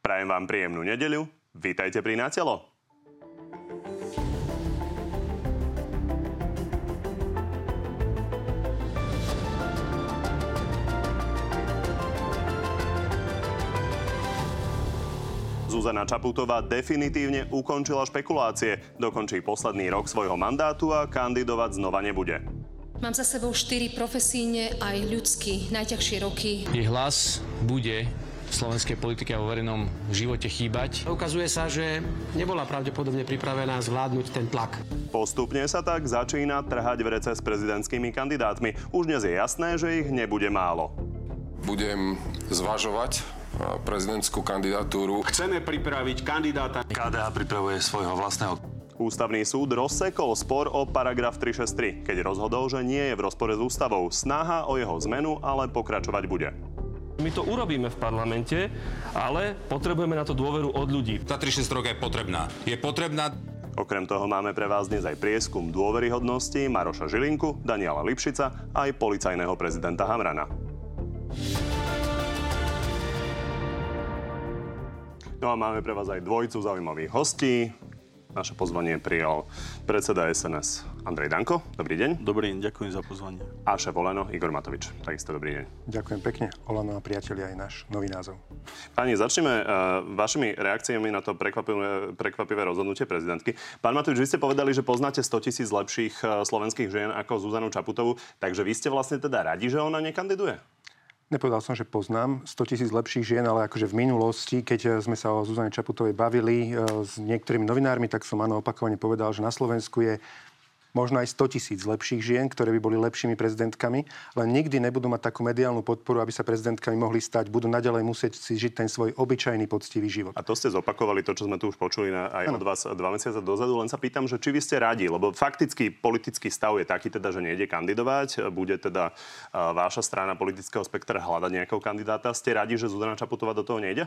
Prajem vám príjemnú nedeľu. Vítajte pri Natelo. Zuzana Čaputová definitívne ukončila špekulácie, dokončí posledný rok svojho mandátu a kandidovať znova nebude. Mám za sebou štyri profesíne aj ľudský najťažšie roky. Jej hlas bude v slovenskej politike a vo verejnom živote chýbať. Ukazuje sa, že nebola pravdepodobne pripravená zvládnuť ten tlak. Postupne sa tak začína trhať v rece s prezidentskými kandidátmi. Už dnes je jasné, že ich nebude málo. Budem zvažovať prezidentskú kandidatúru. Chceme pripraviť kandidáta. KDH pripravuje svojho vlastného Ústavný súd rozsekol spor o paragraf 363, keď rozhodol, že nie je v rozpore s ústavou. Snaha o jeho zmenu ale pokračovať bude. My to urobíme v parlamente, ale potrebujeme na to dôveru od ľudí. Tá 363 je potrebná. Je potrebná Okrem toho máme pre vás dnes aj prieskum dôveryhodnosti Maroša Žilinku, Daniela Lipšica a aj policajného prezidenta Hamrana. No a máme pre vás aj dvojicu zaujímavých hostí. Naše pozvanie prijal predseda SNS Andrej Danko. Dobrý deň. Dobrý deň, ďakujem za pozvanie. A šéf Oleno Igor Matovič. Takisto dobrý deň. Ďakujem pekne. Oleno a priatelia aj náš nový názov. Pani, začneme uh, vašimi reakciami na to prekvapivé, prekvapivé rozhodnutie prezidentky. Pán Matovič, vy ste povedali, že poznáte 100 tisíc lepších uh, slovenských žien ako Zuzanu Čaputovú, takže vy ste vlastne teda radi, že ona nekandiduje? Nepovedal som, že poznám 100 tisíc lepších žien, ale akože v minulosti, keď sme sa o Zuzane Čaputovej bavili s niektorými novinármi, tak som áno opakovane povedal, že na Slovensku je možno aj 100 tisíc lepších žien, ktoré by boli lepšími prezidentkami, len nikdy nebudú mať takú mediálnu podporu, aby sa prezidentkami mohli stať. Budú naďalej musieť si žiť ten svoj obyčajný poctivý život. A to ste zopakovali, to, čo sme tu už počuli na, aj ano. od vás dva mesiace dozadu. Len sa pýtam, že či vy ste radi, lebo fakticky politický stav je taký teda, že nejde kandidovať. Bude teda váša strana politického spektra hľadať nejakého kandidáta. Ste radi, že Zuzana Čaputová do toho nejde?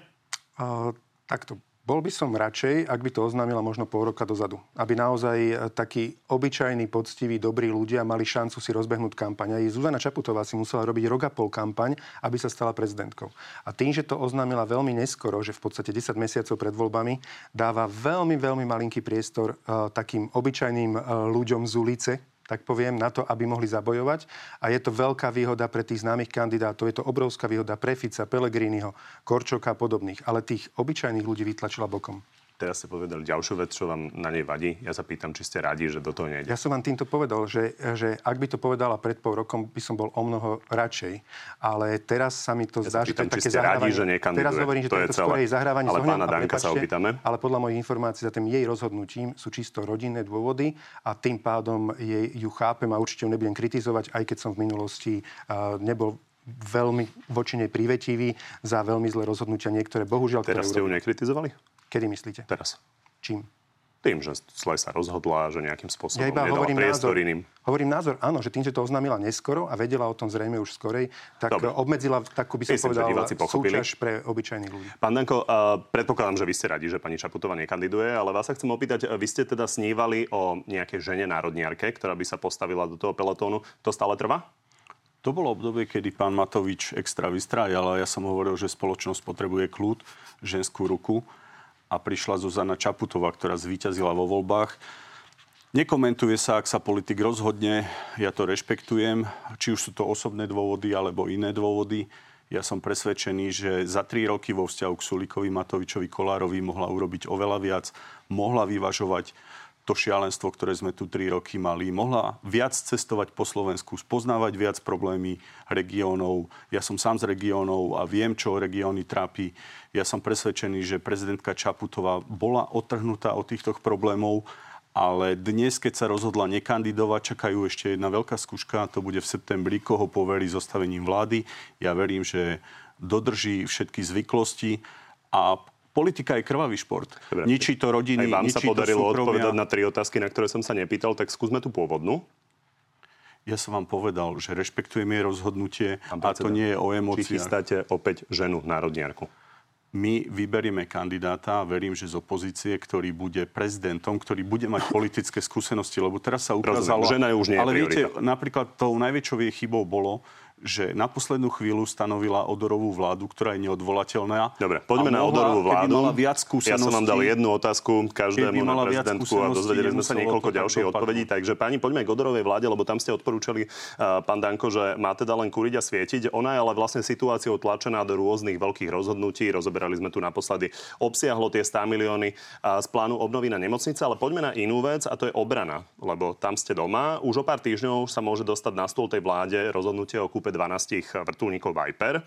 Uh, takto. Bol by som radšej, ak by to oznámila možno pol roka dozadu. Aby naozaj e, takí obyčajní, poctiví, dobrí ľudia mali šancu si rozbehnúť kampaň. Aj Zuzana Čaputová si musela robiť rok a pol kampaň, aby sa stala prezidentkou. A tým, že to oznámila veľmi neskoro, že v podstate 10 mesiacov pred voľbami, dáva veľmi, veľmi malinký priestor uh, takým obyčajným uh, ľuďom z ulice, tak poviem, na to, aby mohli zabojovať. A je to veľká výhoda pre tých známych kandidátov, je to obrovská výhoda pre Fica, Pelegriniho, Korčoka a podobných. Ale tých obyčajných ľudí vytlačila bokom. Teraz ste povedali ďalšiu vec, čo vám na nej vadí. Ja sa pýtam, či ste radi, že do toho nejde. Ja som vám týmto povedal, že, že ak by to povedala pred pol rokom, by som bol o mnoho radšej. Ale teraz sa mi to ja zdá, že tam také zahrávanie... Radi, že teraz hovorím, že to, je to zahrávanie Ale pána Danka sa opýtame. Ale podľa mojich informácií za tým jej rozhodnutím sú čisto rodinné dôvody a tým pádom jej, ju chápem a určite ju nebudem kritizovať, aj keď som v minulosti uh, nebol veľmi voči nej privetivý za veľmi zlé rozhodnutia niektoré. Bohužiaľ, Teraz ste ju nekritizovali? Kedy myslíte? Teraz. Čím? Tým, že zle sa rozhodla, že nejakým spôsobom ja iba hovorím priestor názor, iným. Hovorím názor, áno, že tým, že to oznámila neskoro a vedela o tom zrejme už skorej, tak Dobre. obmedzila takú by som Myslím, povedal súťaž pre obyčajných ľudí. Pán Danko, uh, predpokladám, že vy ste radi, že pani Čaputová nekandiduje, ale vás sa chcem opýtať, vy ste teda snívali o nejakej žene národniarke, ktorá by sa postavila do toho pelotónu. To stále trvá? To bolo obdobie, kedy pán Matovič extra vystrájal a ja som hovoril, že spoločnosť potrebuje kľud, ženskú ruku a prišla Zuzana Čaputová, ktorá zvíťazila vo voľbách. Nekomentuje sa, ak sa politik rozhodne, ja to rešpektujem, či už sú to osobné dôvody alebo iné dôvody. Ja som presvedčený, že za tri roky vo vzťahu k Sulikovi, Matovičovi, Kolárovi mohla urobiť oveľa viac, mohla vyvažovať to šialenstvo, ktoré sme tu tri roky mali. Mohla viac cestovať po Slovensku, spoznávať viac problémy regiónov. Ja som sám z regiónov a viem, čo regióny trápi. Ja som presvedčený, že prezidentka Čaputová bola odtrhnutá od týchto problémov, ale dnes, keď sa rozhodla nekandidovať, čakajú ešte jedna veľká skúška, to bude v septembri, koho poverí zostavením vlády. Ja verím, že dodrží všetky zvyklosti a politika je krvavý šport. Dobre. Ničí to rodiny, Aj vám ničí sa podarilo to odpovedať na tri otázky, na ktoré som sa nepýtal, tak skúsme tú pôvodnú. Ja som vám povedal, že rešpektujem jej rozhodnutie a to nie je o emóciách. Či chystáte opäť ženu národniarku? my vyberieme kandidáta, verím, že z opozície, ktorý bude prezidentom, ktorý bude mať politické skúsenosti, lebo teraz sa ukázalo... Rozumiem, žena je už nie Ale viete, napríklad tou najväčšou jej chybou bolo, že na poslednú chvíľu stanovila odorovú vládu, ktorá je neodvolateľná. Dobre, poďme a na odorovú vládu. Mala viac ja som vám dal jednu otázku každému na prezidentku a dozvedeli sme sa niekoľko ďalších odpovedí. Takže pani, poďme k odorovej vláde, lebo tam ste odporúčali, uh, pán Danko, že má teda len kuriť a svietiť. Ona je ale vlastne situáciou tlačená do rôznych veľkých rozhodnutí. Rozoberali sme tu naposledy. Obsiahlo tie 100 milióny uh, z plánu obnovy na nemocnice, ale poďme na inú vec a to je obrana, lebo tam ste doma. Už o pár týždňov sa môže dostať na stôl tej vláde rozhodnutie o kúpe 12 vrtulníkov Viper,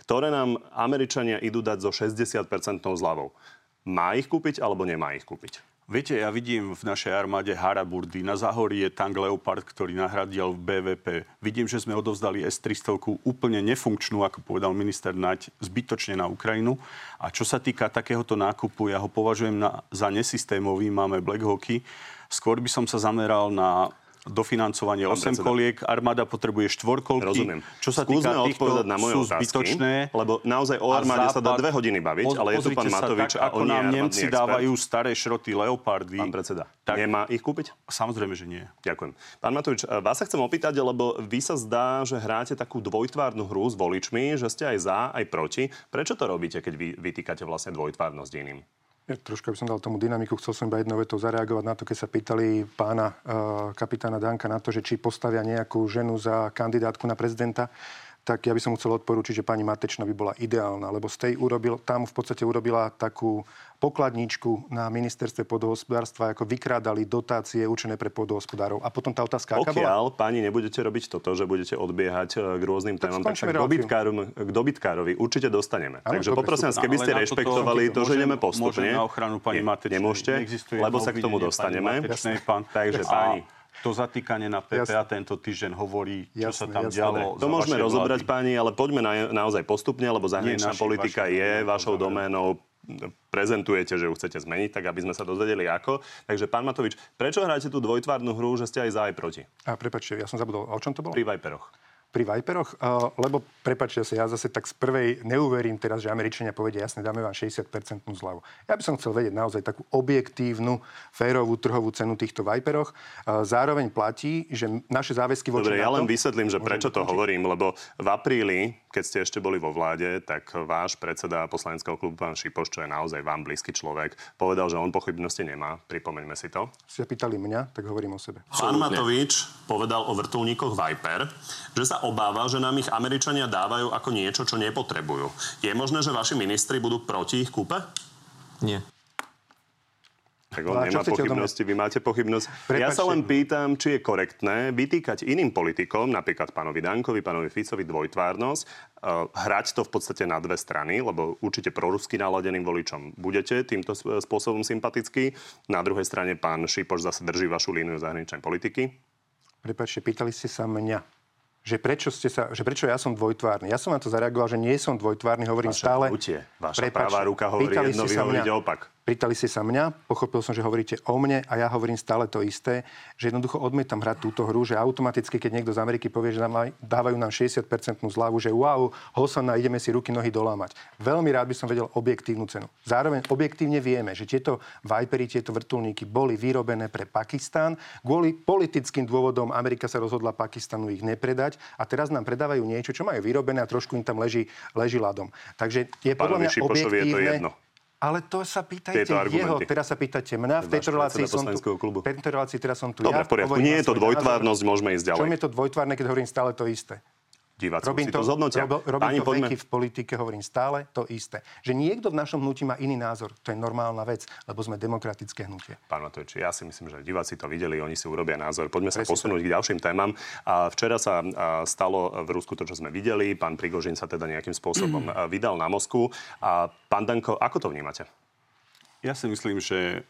ktoré nám Američania idú dať so 60-percentnou zľavou. Má ich kúpiť alebo nemá ich kúpiť? Viete, ja vidím v našej armáde Haraburdy. Na Záhorí je tank Leopard, ktorý nahradil v BVP. Vidím, že sme odovzdali S-300 úplne nefunkčnú, ako povedal minister Naď, zbytočne na Ukrajinu. A čo sa týka takéhoto nákupu, ja ho považujem na, za nesystémový. Máme Black Hawky. Skôr by som sa zameral na dofinancovanie 8 predseda. koliek, armáda potrebuje štvorkolky. Rozumiem. Čo sa Skúsme týka týchto, na moje sú otázky, zbytočné. Lebo naozaj o armáde západ, sa dá dve hodiny baviť, ale je tu pán Matovič tak, a ako nám Nemci expert. dávajú staré šroty Leopardy. Pán predseda, tak, nemá ich kúpiť? Samozrejme, že nie. Ďakujem. Pán Matovič, vás sa chcem opýtať, lebo vy sa zdá, že hráte takú dvojtvárnu hru s voličmi, že ste aj za, aj proti. Prečo to robíte, keď vy vytýkate vlastne dvojtvárnosť iným? Ja trošku by som dal tomu dynamiku, chcel som iba jednou vetou zareagovať na to, keď sa pýtali pána uh, kapitána Danka na to, že či postavia nejakú ženu za kandidátku na prezidenta tak ja by som chcel odporúčiť, že pani Matečna by bola ideálna, lebo z tej urobil, tam v podstate urobila takú pokladničku na ministerstve podhospodárstva, ako vykrádali dotácie určené pre podhospodárov. A potom tá otázka, aká bola? pani nebudete robiť toto, že budete odbiehať e, k rôznym témam, tak sa k, dobytkárom, k dobytkárovi určite dostaneme. Ano, Takže poprosím vás, keby ste rešpektovali to, že ideme postupne. na ochranu pani Matečnej. Nemôžete, lebo sa k tomu dostaneme. Takže páni, to zatýkanie na PPA jasne. tento týždeň hovorí, čo jasne, sa tam jasne. dialo. To môžeme rozobrať, vlády. páni, ale poďme na, naozaj postupne, lebo zahraničná politika vaši, je vašou doménou prezentujete, že ju chcete zmeniť, tak aby sme sa dozvedeli ako. Takže pán Matovič, prečo hráte tú dvojtvárnu hru, že ste aj za aj proti? A prepačte, ja som zabudol, o čom to bolo? Pri Viperoch pri Viperoch, lebo prepačte sa, ja zase tak z prvej neuverím teraz, že Američania povedia, jasne, dáme vám 60% zľavu. Ja by som chcel vedieť naozaj takú objektívnu, férovú trhovú cenu týchto Viperoch. Zároveň platí, že naše záväzky voči Dobre, NATO... ja len vysvetlím, že prečo to hovorím, lebo v apríli, keď ste ešte boli vo vláde, tak váš predseda poslaneckého klubu, pán Šipoš, čo je naozaj vám blízky človek, povedal, že on pochybnosti nemá. Pripomeňme si to. Ste pýtali mňa, tak hovorím o sebe. Pán Matovič povedal o vrtulníkoch Viper, že sa obáva, že nám ich Američania dávajú ako niečo, čo nepotrebujú. Je možné, že vaši ministri budú proti ich kúpe? Nie. Tak on nemá pochybnosti, vy máte pochybnosť. Prepačte. Ja sa len pýtam, či je korektné vytýkať iným politikom, napríklad pánovi Dankovi, pánovi Ficovi, dvojtvárnosť, uh, hrať to v podstate na dve strany, lebo určite prorusky naladeným voličom budete týmto spôsobom sympatickí. Na druhej strane pán Šipoš zase drží vašu líniu zahraničnej politiky. Prepačte, pýtali ste sa mňa že prečo, ste sa, že prečo ja som dvojtvárny. Ja som na to zareagoval, že nie som dvojtvárny, hovorím Vaše stále... Vaše Vaša pravá ruka hovorí jedno, vy hovoríte opak. Pýtali ste sa mňa, pochopil som, že hovoríte o mne a ja hovorím stále to isté, že jednoducho odmietam hrať túto hru, že automaticky, keď niekto z Ameriky povie, že nám dávajú nám 60% zľavu, že wow, Hosana, ideme si ruky, nohy dolámať. Veľmi rád by som vedel objektívnu cenu. Zároveň objektívne vieme, že tieto Vipery, tieto vrtulníky boli vyrobené pre Pakistán. Kvôli politickým dôvodom Amerika sa rozhodla Pakistanu ich nepredať a teraz nám predávajú niečo, čo majú vyrobené a trošku im tam leží, leží ľadom. Takže je podľa mňa objektívne... Je to jedno. Ale to sa pýtajte jeho, teraz sa pýtate mňa. V tejto relácii som tu. Klubu. V tejto relácii teraz som tu Dobre, ja. v poriadku. Nie je to dvojtvárnosť, môžeme ísť ďalej. Čo je to dvojtvárne, keď hovorím stále to isté? Diváci robím si to, to zhodnotia. Rob, robím Páni, to poďme. veky v politike, hovorím stále to isté. Že niekto v našom hnutí má iný názor, to je normálna vec, lebo sme demokratické hnutie. Pán Matovič, ja si myslím, že diváci to videli, oni si urobia názor. Poďme sa posunúť k ďalším témam. A včera sa stalo v Rusku to, čo sme videli. Pán Prigožin sa teda nejakým spôsobom vydal na Moskvu. A pán Danko, ako to vnímate? Ja si myslím, že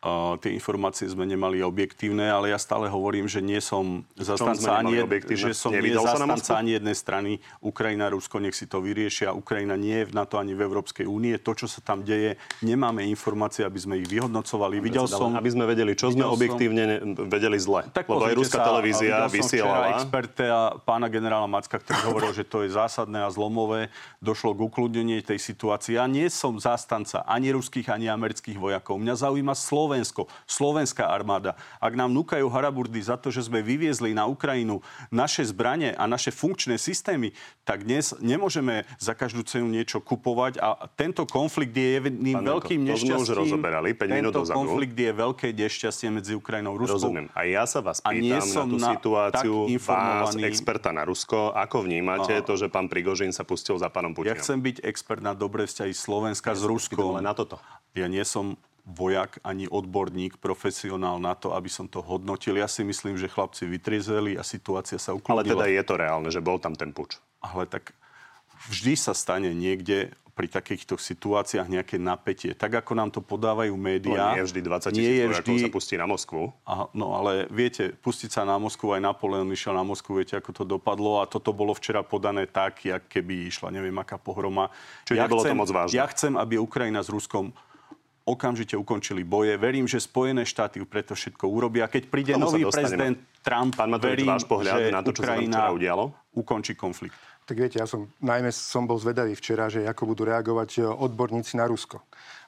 Uh, tie informácie sme nemali objektívne, ale ja stále hovorím, že nie som zastanca ani, že som nie zastanca ani jednej strany. Ukrajina, Rusko, nech si to vyriešia. Ukrajina nie je v NATO ani v Európskej únie. To, čo sa tam deje, nemáme informácie, aby sme ich vyhodnocovali. Videl som... Aby sme vedeli, čo sme objektívne som... vedeli zle. Tak Lebo aj ruská sa, televízia vysielala. experta pána generála Macka, ktorý hovoril, že to je zásadné a zlomové. Došlo k ukludneniu tej situácii. Ja nie som zastanca ani ruských, ani amerických vojakov. Mňa zaujíma slovo Slovensko, slovenská armáda. Ak nám núkajú haraburdy za to, že sme vyviezli na Ukrajinu naše zbranie a naše funkčné systémy, tak dnes nemôžeme za každú cenu niečo kupovať a tento konflikt je jedným Pán Janko, veľkým to už nešťastím. rozoberali 5 minút Tento konflikt je veľké nešťastie medzi Ukrajinou a Ruskou. Rozumiem. A ja sa vás A nie pýtam na som tú na- situáciu vás, experta na Rusko. Ako vnímate A- to, že pán Prigožin sa pustil za pánom Ja Putinom? chcem byť expert na dobré vzťahy Slovenska s Ruskom. na toto. Ja nie som vojak ani odborník, profesionál na to, aby som to hodnotil. Ja si myslím, že chlapci vytriezveli a situácia sa Ale ukludila. teda je to reálne, že bol tam ten puč. Ale tak vždy sa stane niekde pri takýchto situáciách nejaké napätie. Tak ako nám to podávajú médiá. nie je vždy 20 nie tisíc vojakov vždy- sa pustí na Moskvu. Aha, no ale viete, pustiť sa na Moskvu, aj Napoleon išiel na Moskvu, viete, ako to dopadlo a toto bolo včera podané tak, jak keby išla neviem aká pohroma. Čiže nebolo to chcem, moc vážne. Ja chcem, aby Ukrajina s Ruskom okamžite ukončili boje. Verím, že Spojené štáty preto všetko urobia. Keď príde sa nový prezident Trump, Pán Matovič, verím, váš pohľad že na to, čo sa Ukrajina včera udialo? ukončí konflikt. Tak viete, ja som najmä som bol zvedavý včera, že ako budú reagovať e, odborníci na Rusko.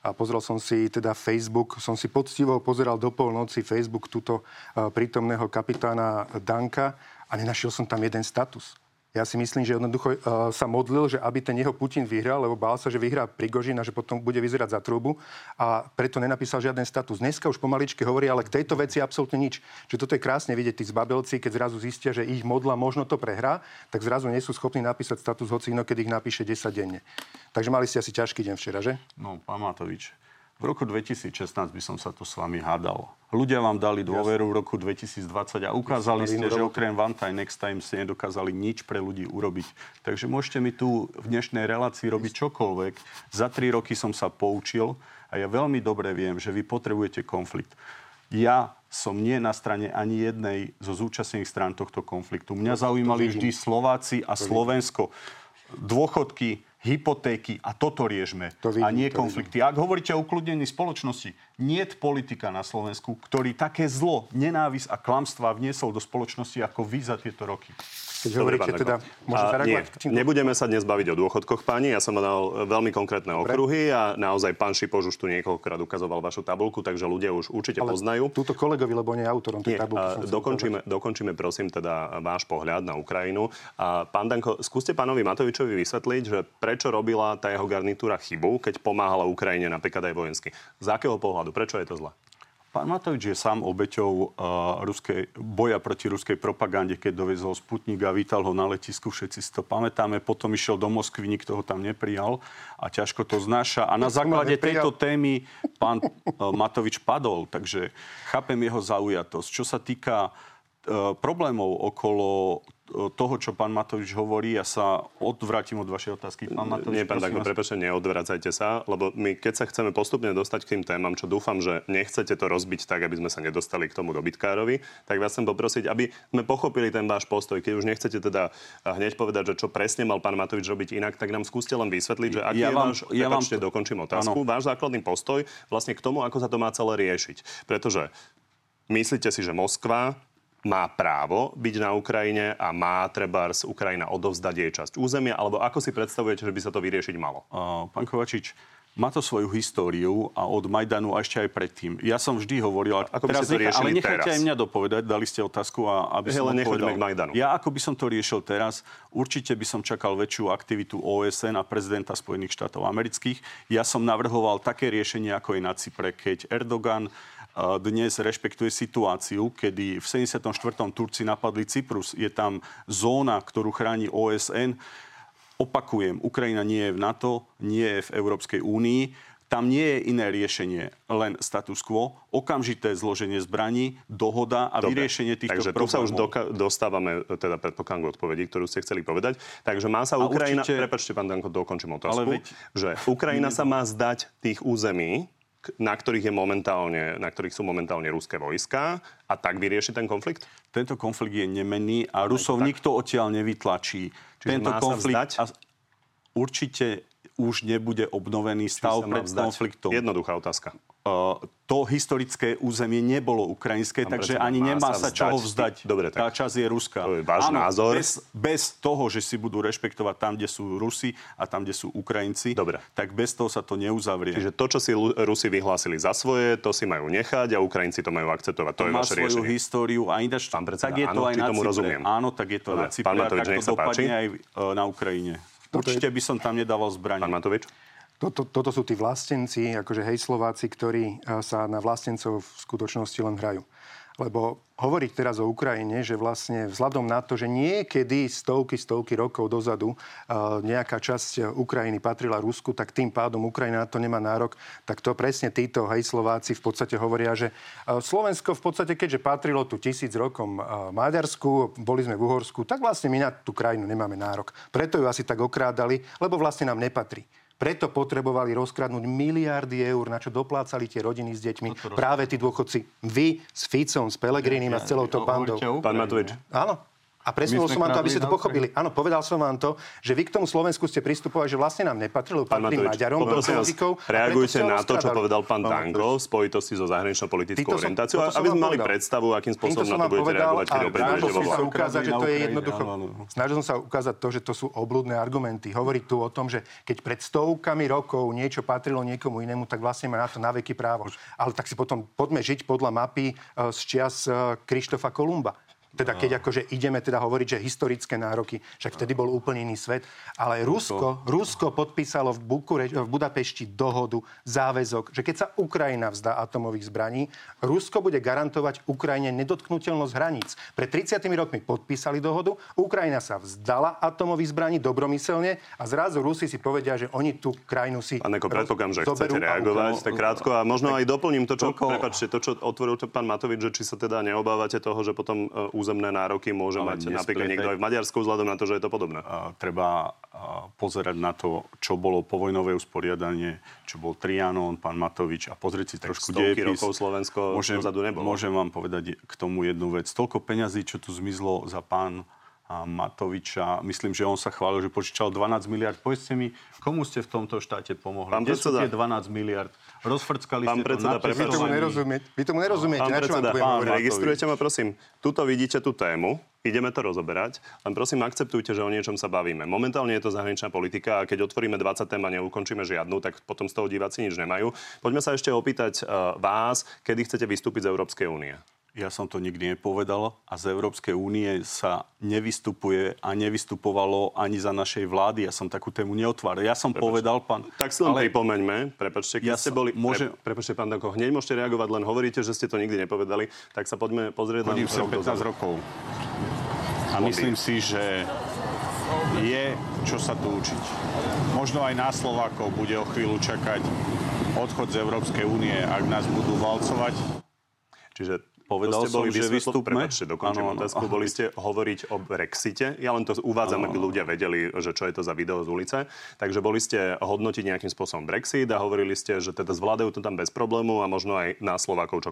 A pozrel som si teda Facebook, som si poctivo pozeral do polnoci Facebook túto e, prítomného kapitána Danka a nenašiel som tam jeden status. Ja si myslím, že jednoducho uh, sa modlil, že aby ten jeho Putin vyhral, lebo bál sa, že vyhrá Prigožin a že potom bude vyzerať za trúbu a preto nenapísal žiaden status. Dneska už pomaličky hovorí, ale k tejto veci absolútne nič. Čiže toto je krásne vidieť tí zbabelci, keď zrazu zistia, že ich modla možno to prehrá, tak zrazu nie sú schopní napísať status, hoci inokedy ich napíše 10 denne. Takže mali ste asi ťažký deň včera, že? No, pán Matovič, v roku 2016 by som sa to s vami hádal. Ľudia vám dali dôveru v roku 2020 a ukázali ste, že okrem one time, next time ste nedokázali nič pre ľudí urobiť. Takže môžete mi tu v dnešnej relácii robiť čokoľvek. Za tri roky som sa poučil a ja veľmi dobre viem, že vy potrebujete konflikt. Ja som nie na strane ani jednej zo zúčastnených strán tohto konfliktu. Mňa zaujímali vždy Slováci a Slovensko. Dôchodky, hypotéky a toto riešme. To vidím, a nie konflikty. Ak hovoríte o ukludnení spoločnosti, nie politika na Slovensku, ktorý také zlo, nenávisť a klamstvá vniesol do spoločnosti ako vy za tieto roky. Keď Dobre, hovoríte teda, môžem zareagovať? nebudeme sa dnes baviť o dôchodkoch, pani. Ja som dal veľmi konkrétne okruhy a naozaj pán Šipoš už tu niekoľkokrát ukazoval vašu tabulku, takže ľudia už určite Ale poznajú. Túto kolegovi, lebo nie autorom tej Nie, tabulky. dokončíme, dokončíme prosím teda váš pohľad na Ukrajinu. A pán Danko, skúste pánovi Matovičovi vysvetliť, že prečo robila tá jeho garnitúra chybu, keď pomáhala Ukrajine napríklad aj vojensky. Z akého pohľadu? Prečo je to zle? Pán Matovič je sám obeťou uh, ruskej, boja proti ruskej propagande, keď dovezol Sputnik a vítal ho na letisku. Všetci si to pamätáme. Potom išiel do Moskvy, nikto ho tam neprijal a ťažko to znáša. A na základe tejto témy pán uh, Matovič padol, takže chápem jeho zaujatosť. Čo sa týka uh, problémov okolo uh, toho, čo pán Matovič hovorí, ja sa odvrátim od vašej otázky. Pán Matovič, Nie, pán Danko, vás. prepáčte, neodvracajte sa, lebo my keď sa chceme postupne dostať k tým témam, čo dúfam, že nechcete to rozbiť tak, aby sme sa nedostali k tomu dobytkárovi, tak vás chcem poprosiť, aby sme pochopili ten váš postoj. Keď už nechcete teda hneď povedať, že čo presne mal pán Matovič robiť inak, tak nám skúste len vysvetliť, že aký Ja je vám- váš, ja vám to- dokončím otázku, Áno. váš základný postoj vlastne k tomu, ako sa to má celé riešiť. Pretože myslíte si, že Moskva má právo byť na Ukrajine a má trebárs Ukrajina odovzdať jej časť územia, alebo ako si predstavujete, že by sa to vyriešiť malo? Uh, Pán Kovačič, má to svoju históriu a od Majdanu a ešte aj predtým. Ja som vždy hovoril, a Ako by teraz ste to riešili ale nechajte teraz? aj mňa dopovedať, dali ste otázku a aby Hej, som odpovedal. k Majdanu. Ja ako by som to riešil teraz, určite by som čakal väčšiu aktivitu OSN a prezidenta Spojených štátov amerických. Ja som navrhoval také riešenie, ako je na Cypre, keď Erdogan dnes rešpektuje situáciu, kedy v 74. Turci napadli Cyprus. Je tam zóna, ktorú chráni OSN. Opakujem, Ukrajina nie je v NATO, nie je v Európskej únii. Tam nie je iné riešenie, len status quo, okamžité zloženie zbraní, dohoda a Dobre, vyriešenie týchto Takže tu problémov. sa už doka- dostávame, teda predpokladám k odpovedi, ktorú ste chceli povedať. Takže má sa A Ukrajina... určite- Prepačte, pán Danko, dokončím otázku. Ale veď- Že Ukrajina sa má zdať tých území, na ktorých, je momentálne, na ktorých sú momentálne ruské vojska a tak vyrieši ten konflikt? Tento konflikt je nemenný a Rusov tak. nikto odtiaľ nevytlačí. Čiže Tento konflikt a určite už nebude obnovený stav pred konfliktom. Jednoduchá otázka. To historické územie nebolo ukrajinské, Pán takže ani má nemá sa sa čoho vzdať. Dobre, tak Tá časť je ruská. to je váš názor. Bez, bez toho, že si budú rešpektovať tam, kde sú Rusi a tam, kde sú Ukrajinci, Dobre. tak bez toho sa to neuzavrie. Čiže to, čo si Rusi vyhlásili za svoje, to si majú nechať a Ukrajinci to majú akceptovať. To, je má vaše svoju riešenie. históriu a ináč, Pán predseda, tak je to áno, aj na tomu Cypre. rozumiem? Áno, tak je to Dobre, na Cypre. pán a Matovič, tak nech to sa páči. dopadne aj e, na Ukrajine. Určite by som tam nedával zbranie. Pán Matovič? Toto, toto sú tí vlastenci, akože hej Slováci, ktorí a, sa na vlastencov v skutočnosti len hrajú. Lebo hovoriť teraz o Ukrajine, že vlastne vzhľadom na to, že niekedy stovky, stovky rokov dozadu a, nejaká časť Ukrajiny patrila Rusku, tak tým pádom Ukrajina na to nemá nárok, tak to presne títo hej Slováci v podstate hovoria, že a, Slovensko v podstate, keďže patrilo tu tisíc rokom Maďarsku, boli sme v Uhorsku, tak vlastne my na tú krajinu nemáme nárok. Preto ju asi tak okrádali, lebo vlastne nám nepatrí. Preto potrebovali rozkradnúť miliardy eur, na čo doplácali tie rodiny s deťmi. Práve tí dôchodci. Vy s Ficom, s Pelegrinim a s celou tou bandou. Pán Matovič. Áno. A presnul som vám to, aby ste to pochopili. Áno, povedal som vám to, že vy k tomu Slovensku ste pristupovali, že vlastne nám nepatrilo, Matovič, Maďarom, poprosím vás, Belgikou, reagujte na to, čo povedal pán Danko v spojitosti so zahraničnou politickou orientáciou, aby sme mali povedal. predstavu, akým spôsobom na to budete reagovať, keď opäť budete sa ukázať, že to je jednoducho. Snažil som sa ukázať to, že to sú oblúdne argumenty. Hovoriť tu o tom, že keď pred stovkami rokov niečo patrilo niekomu inému, tak vlastne má na to naveky právo. Ale tak si potom poďme žiť podľa mapy e, z čias e, Krištofa Kolumba. Teda keď akože ideme teda hovoriť, že historické nároky, však vtedy bol úplne iný svet. Ale Rusko, Rusko podpísalo v, Bukure, v Budapešti dohodu, záväzok, že keď sa Ukrajina vzdá atomových zbraní, Rusko bude garantovať Ukrajine nedotknutelnosť hraníc. Pred 30 rokmi podpísali dohodu, Ukrajina sa vzdala atomových zbraní dobromyselne a zrazu Rusi si povedia, že oni tú krajinu si Pán Eko, predpokladám, že chcete reagovať tak krátko a možno aj doplním to, čo, prepáčte, to, čo otvoril pán Matovič, že či sa teda neobávate toho, že potom e, územné nároky môže Ale mať napríklad niekto aj v Maďarsku vzhľadom na to, že je to podobné. A treba a, pozerať na to, čo bolo povojnové usporiadanie, čo bol Trianon, pán Matovič a pozrieť si trošku stovky dejepis. rokov Slovensko dozadu nebolo. Môžem vám povedať k tomu jednu vec. Toľko peňazí, čo tu zmizlo za pán a Matoviča. Myslím, že on sa chválil, že požičal 12 miliard. Povedzte mi, komu ste v tomto štáte pomohli? Pán Kde sú tie 12 miliard? Rozfrckali Pán ste predseda, to Vy tomu nerozumiete. Vy tomu nerozumiete. Pán Na čo vám predseda, pán, registrujete ma, prosím. Tuto vidíte tú tému, ideme to rozoberať, len prosím akceptujte, že o niečom sa bavíme. Momentálne je to zahraničná politika a keď otvoríme 20 tém a neukončíme žiadnu, tak potom z toho diváci nič nemajú. Poďme sa ešte opýtať uh, vás, kedy chcete vystúpiť z Európskej únie. Ja som to nikdy nepovedal a z Európskej únie sa nevystupuje a nevystupovalo ani za našej vlády. Ja som takú tému neotváral. Ja som povedal, pán... Tak si len ale... pripomeňme, prepačte, keď Ja ste boli... môže- Pre, prepačte, pán Danko, hneď môžete reagovať, len hovoríte, že ste to nikdy nepovedali, tak sa poďme pozrieť Chodím rok 15 dozadu. rokov. A myslím si, že je čo sa tu učiť. Možno aj na Slovákov bude o chvíľu čakať odchod z Európskej únie, ak nás budú valcovať. Čiže Povedal som, že vystúpme. Prepáčte, dokončím Áno, áno. otázku. Boli ste hovoriť o Brexite. Ja len to uvádzam, aby ľudia vedeli, že čo je to za video z ulice. Takže boli ste hodnotiť nejakým spôsobom Brexit a hovorili ste, že teda zvládajú to tam bez problému a možno aj na Slovákov čo,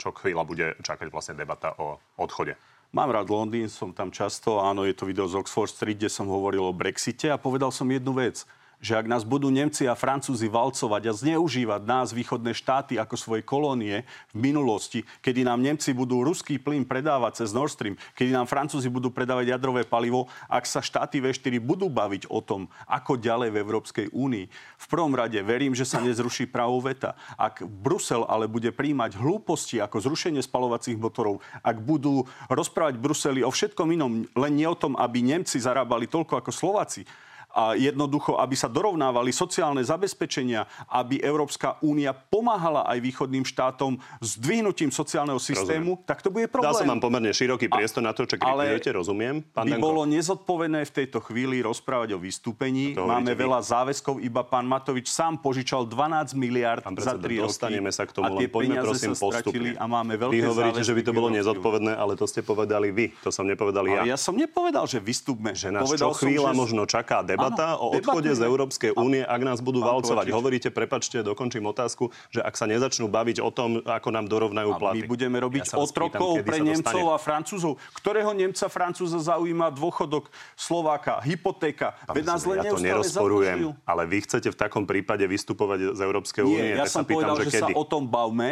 čo chvíľa bude čakať vlastne debata o odchode. Mám rád Londýn, som tam často. Áno, je to video z Oxford Street, kde som hovoril o Brexite a povedal som jednu vec že ak nás budú Nemci a Francúzi valcovať a zneužívať nás, východné štáty, ako svoje kolónie v minulosti, kedy nám Nemci budú ruský plyn predávať cez Nord Stream, kedy nám Francúzi budú predávať jadrové palivo, ak sa štáty V4 budú baviť o tom, ako ďalej v Európskej únii. V prvom rade verím, že sa nezruší právo veta. Ak Brusel ale bude príjmať hlúposti ako zrušenie spalovacích motorov, ak budú rozprávať Bruseli o všetkom inom, len nie o tom, aby Nemci zarábali toľko ako Slováci, a jednoducho, aby sa dorovnávali sociálne zabezpečenia, aby Európska únia pomáhala aj východným štátom s dvihnutím sociálneho systému, Rozumiem. tak to bude problém. Dal som vám pomerne široký priestor na to, čo kritizujete, rozumiem. Pán by Danko. bolo nezodpovedné v tejto chvíli rozprávať o vystúpení. Máme veľa vy. záväzkov, iba pán Matovič sám požičal 12 miliard pán za 3 roky. Dostaneme sa k tomu, a len poďme prosím sa postupne. A máme veľké vy hovoríte, že by to bolo nezodpovedné, ale to ste povedali vy. To som nepovedal ja. Ale ja som nepovedal, že vystúpme. Že nás Povedal čo chvíľa som, že... možno čaká debata debata Áno, o odchode z debatujeme. Európskej únie, ak nás budú Pán valcovať. Kovačič. Hovoríte, prepačte, dokončím otázku, že ak sa nezačnú baviť o tom, ako nám dorovnajú A platy. my budeme robiť Ja otrokov pre Nemcov a Francúzov. Ktorého Nemca, Francúza zaujíma dôchodok Slováka, hypotéka? Veď nás len ja to nerozporujem, zadlžujú. ale vy chcete v takom prípade vystupovať z Európskej únie. Nie, ja tak som sa pýtam, povedal, že že kedy. sa o tom bavme,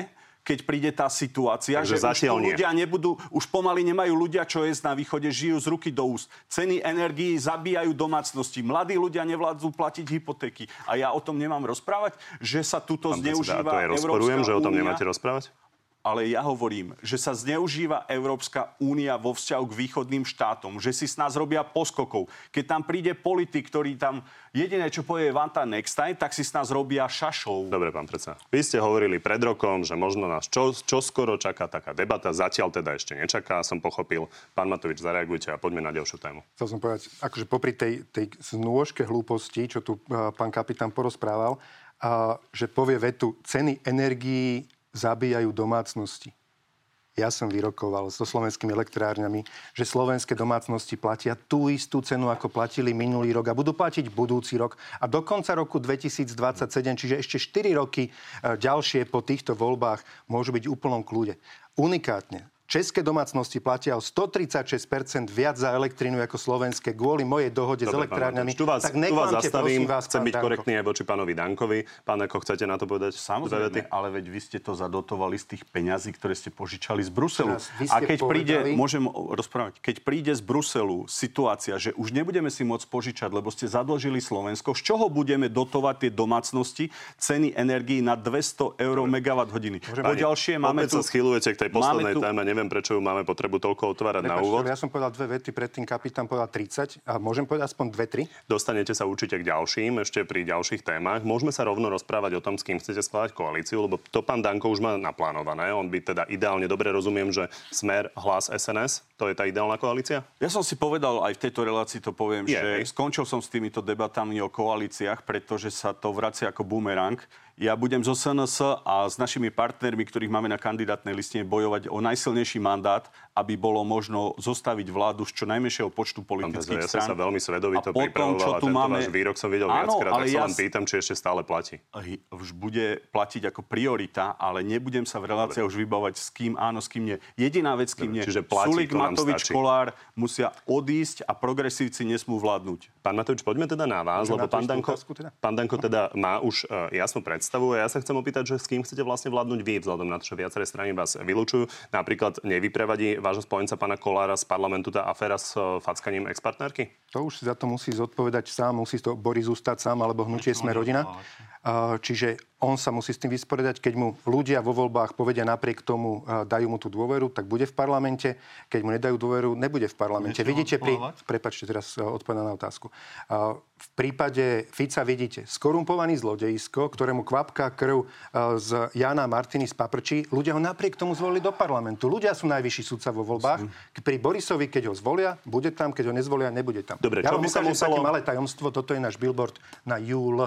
keď príde tá situácia, Takže že už ľudia nebudú, už pomaly nemajú ľudia čo jesť na východe, žijú z ruky do úst. Ceny energií zabíjajú domácnosti. Mladí ľudia nevládzu platiť hypotéky. A ja o tom nemám rozprávať, že sa tuto Pán predseda, zneužíva to je rozporujem, že o tom nemáte rozprávať? Ale ja hovorím, že sa zneužíva Európska únia vo vzťahu k východným štátom, že si s nás robia poskokov. Keď tam príde politik, ktorý tam jediné, čo povie Vanta next time, tak si s nás robia šašov. Dobre, pán predseda. Vy ste hovorili pred rokom, že možno nás čo, čo skoro čaká taká debata. Zatiaľ teda ešte nečaká, som pochopil. Pán Matovič, zareagujte a poďme na ďalšiu tému. Chcel som povedať, akože popri tej, tej znôžke hlúposti, čo tu uh, pán kapitán porozprával, uh, že povie vetu, ceny energií zabíjajú domácnosti. Ja som vyrokoval so slovenskými elektrárňami, že slovenské domácnosti platia tú istú cenu, ako platili minulý rok a budú platiť budúci rok. A do konca roku 2027, čiže ešte 4 roky e, ďalšie po týchto voľbách, môžu byť v úplnom kľude. Unikátne. České domácnosti platia o 136% viac za elektrínu ako slovenské kvôli mojej dohode s Dobre, pán elektrárňami. Tu vás, tak tu vás zastavím. prosím vás, Chcem byť Danko. korektný aj voči pánovi Dankovi. Pán, ako chcete na to povedať? Samozrejme, ale veď vy ste to zadotovali z tých peňazí, ktoré ste požičali z Bruselu. A keď príde, povedali- môžem o- rozprávať, keď príde z Bruselu situácia, že už nebudeme si môcť požičať, lebo ste zadlžili Slovensko, z čoho budeme dotovať tie domácnosti ceny energií na 200 eur megawatt hodiny? Po ďalšie máme tu... sa schylujete k tej poslednej téme. Neviem, prečo ju máme potrebu toľko otvárať na Prepačte, úvod. ja som povedal dve vety, predtým kapitán povedal 30 a môžem povedať aspoň dve, tri. Dostanete sa určite k ďalším, ešte pri ďalších témach. Môžeme sa rovno rozprávať o tom, s kým chcete skladať koalíciu, lebo to pán Danko už má naplánované. On by teda ideálne, dobre rozumiem, že Smer, Hlas, SNS, to je tá ideálna koalícia? Ja som si povedal, aj v tejto relácii to poviem, Je, že hej. skončil som s týmito debatami o koalíciách, pretože sa to vracia ako bumerang. Ja budem zo SNS a s našimi partnermi, ktorých máme na kandidátnej listine, bojovať o najsilnejší mandát, aby bolo možno zostaviť vládu z čo najmenšieho počtu Pán politických ja som strán. sa veľmi svedovito A potom, pripravoval čo tu máme- váš výrok som videl Áno, viackrát, ale tak sa ja len s- pýtam, či ešte stále platí. Už bude platiť ako priorita, ale nebudem sa v reláciách už vybavať s kým áno, s kým nie. Jediná vec, s kým nie. Čiže platí, Sulik, Matovič. Kolár musia odísť a progresívci nesmú vládnuť. Pán Matovič, poďme teda na vás, Môžem lebo pán Danko, teda? pán Danko teda má už uh, jasnú predstavu a ja sa chcem opýtať, že s kým chcete vlastne vládnuť vy, vzhľadom na to, že viaceré strany vás vylúčujú. Napríklad nevyprevadí vášho spojenca pána Kolára z parlamentu tá aféra s uh, fackaním expartnerky? To už si za to musí zodpovedať sám, musí to Boris Ústať sám, alebo hnutie Sme rodina. A, Čiže on sa musí s tým vysporiadať. Keď mu ľudia vo voľbách povedia napriek tomu, a dajú mu tú dôveru, tak bude v parlamente. Keď mu nedajú dôveru, nebude v parlamente. Vidíte pri... Prepačte, teraz a, odpovedám na otázku. V prípade Fica vidíte skorumpovaný zlodejisko, ktorému kvapká krv z Jana Martiny z Paprčí. Ľudia ho napriek tomu zvolili do parlamentu. Ľudia sú najvyšší sudca vo voľbách. Pri Borisovi, keď ho zvolia, bude tam, keď ho nezvolia, nebude tam. Dobre, ja vám ukážem muselo- také malé tajomstvo, toto je náš billboard na júl.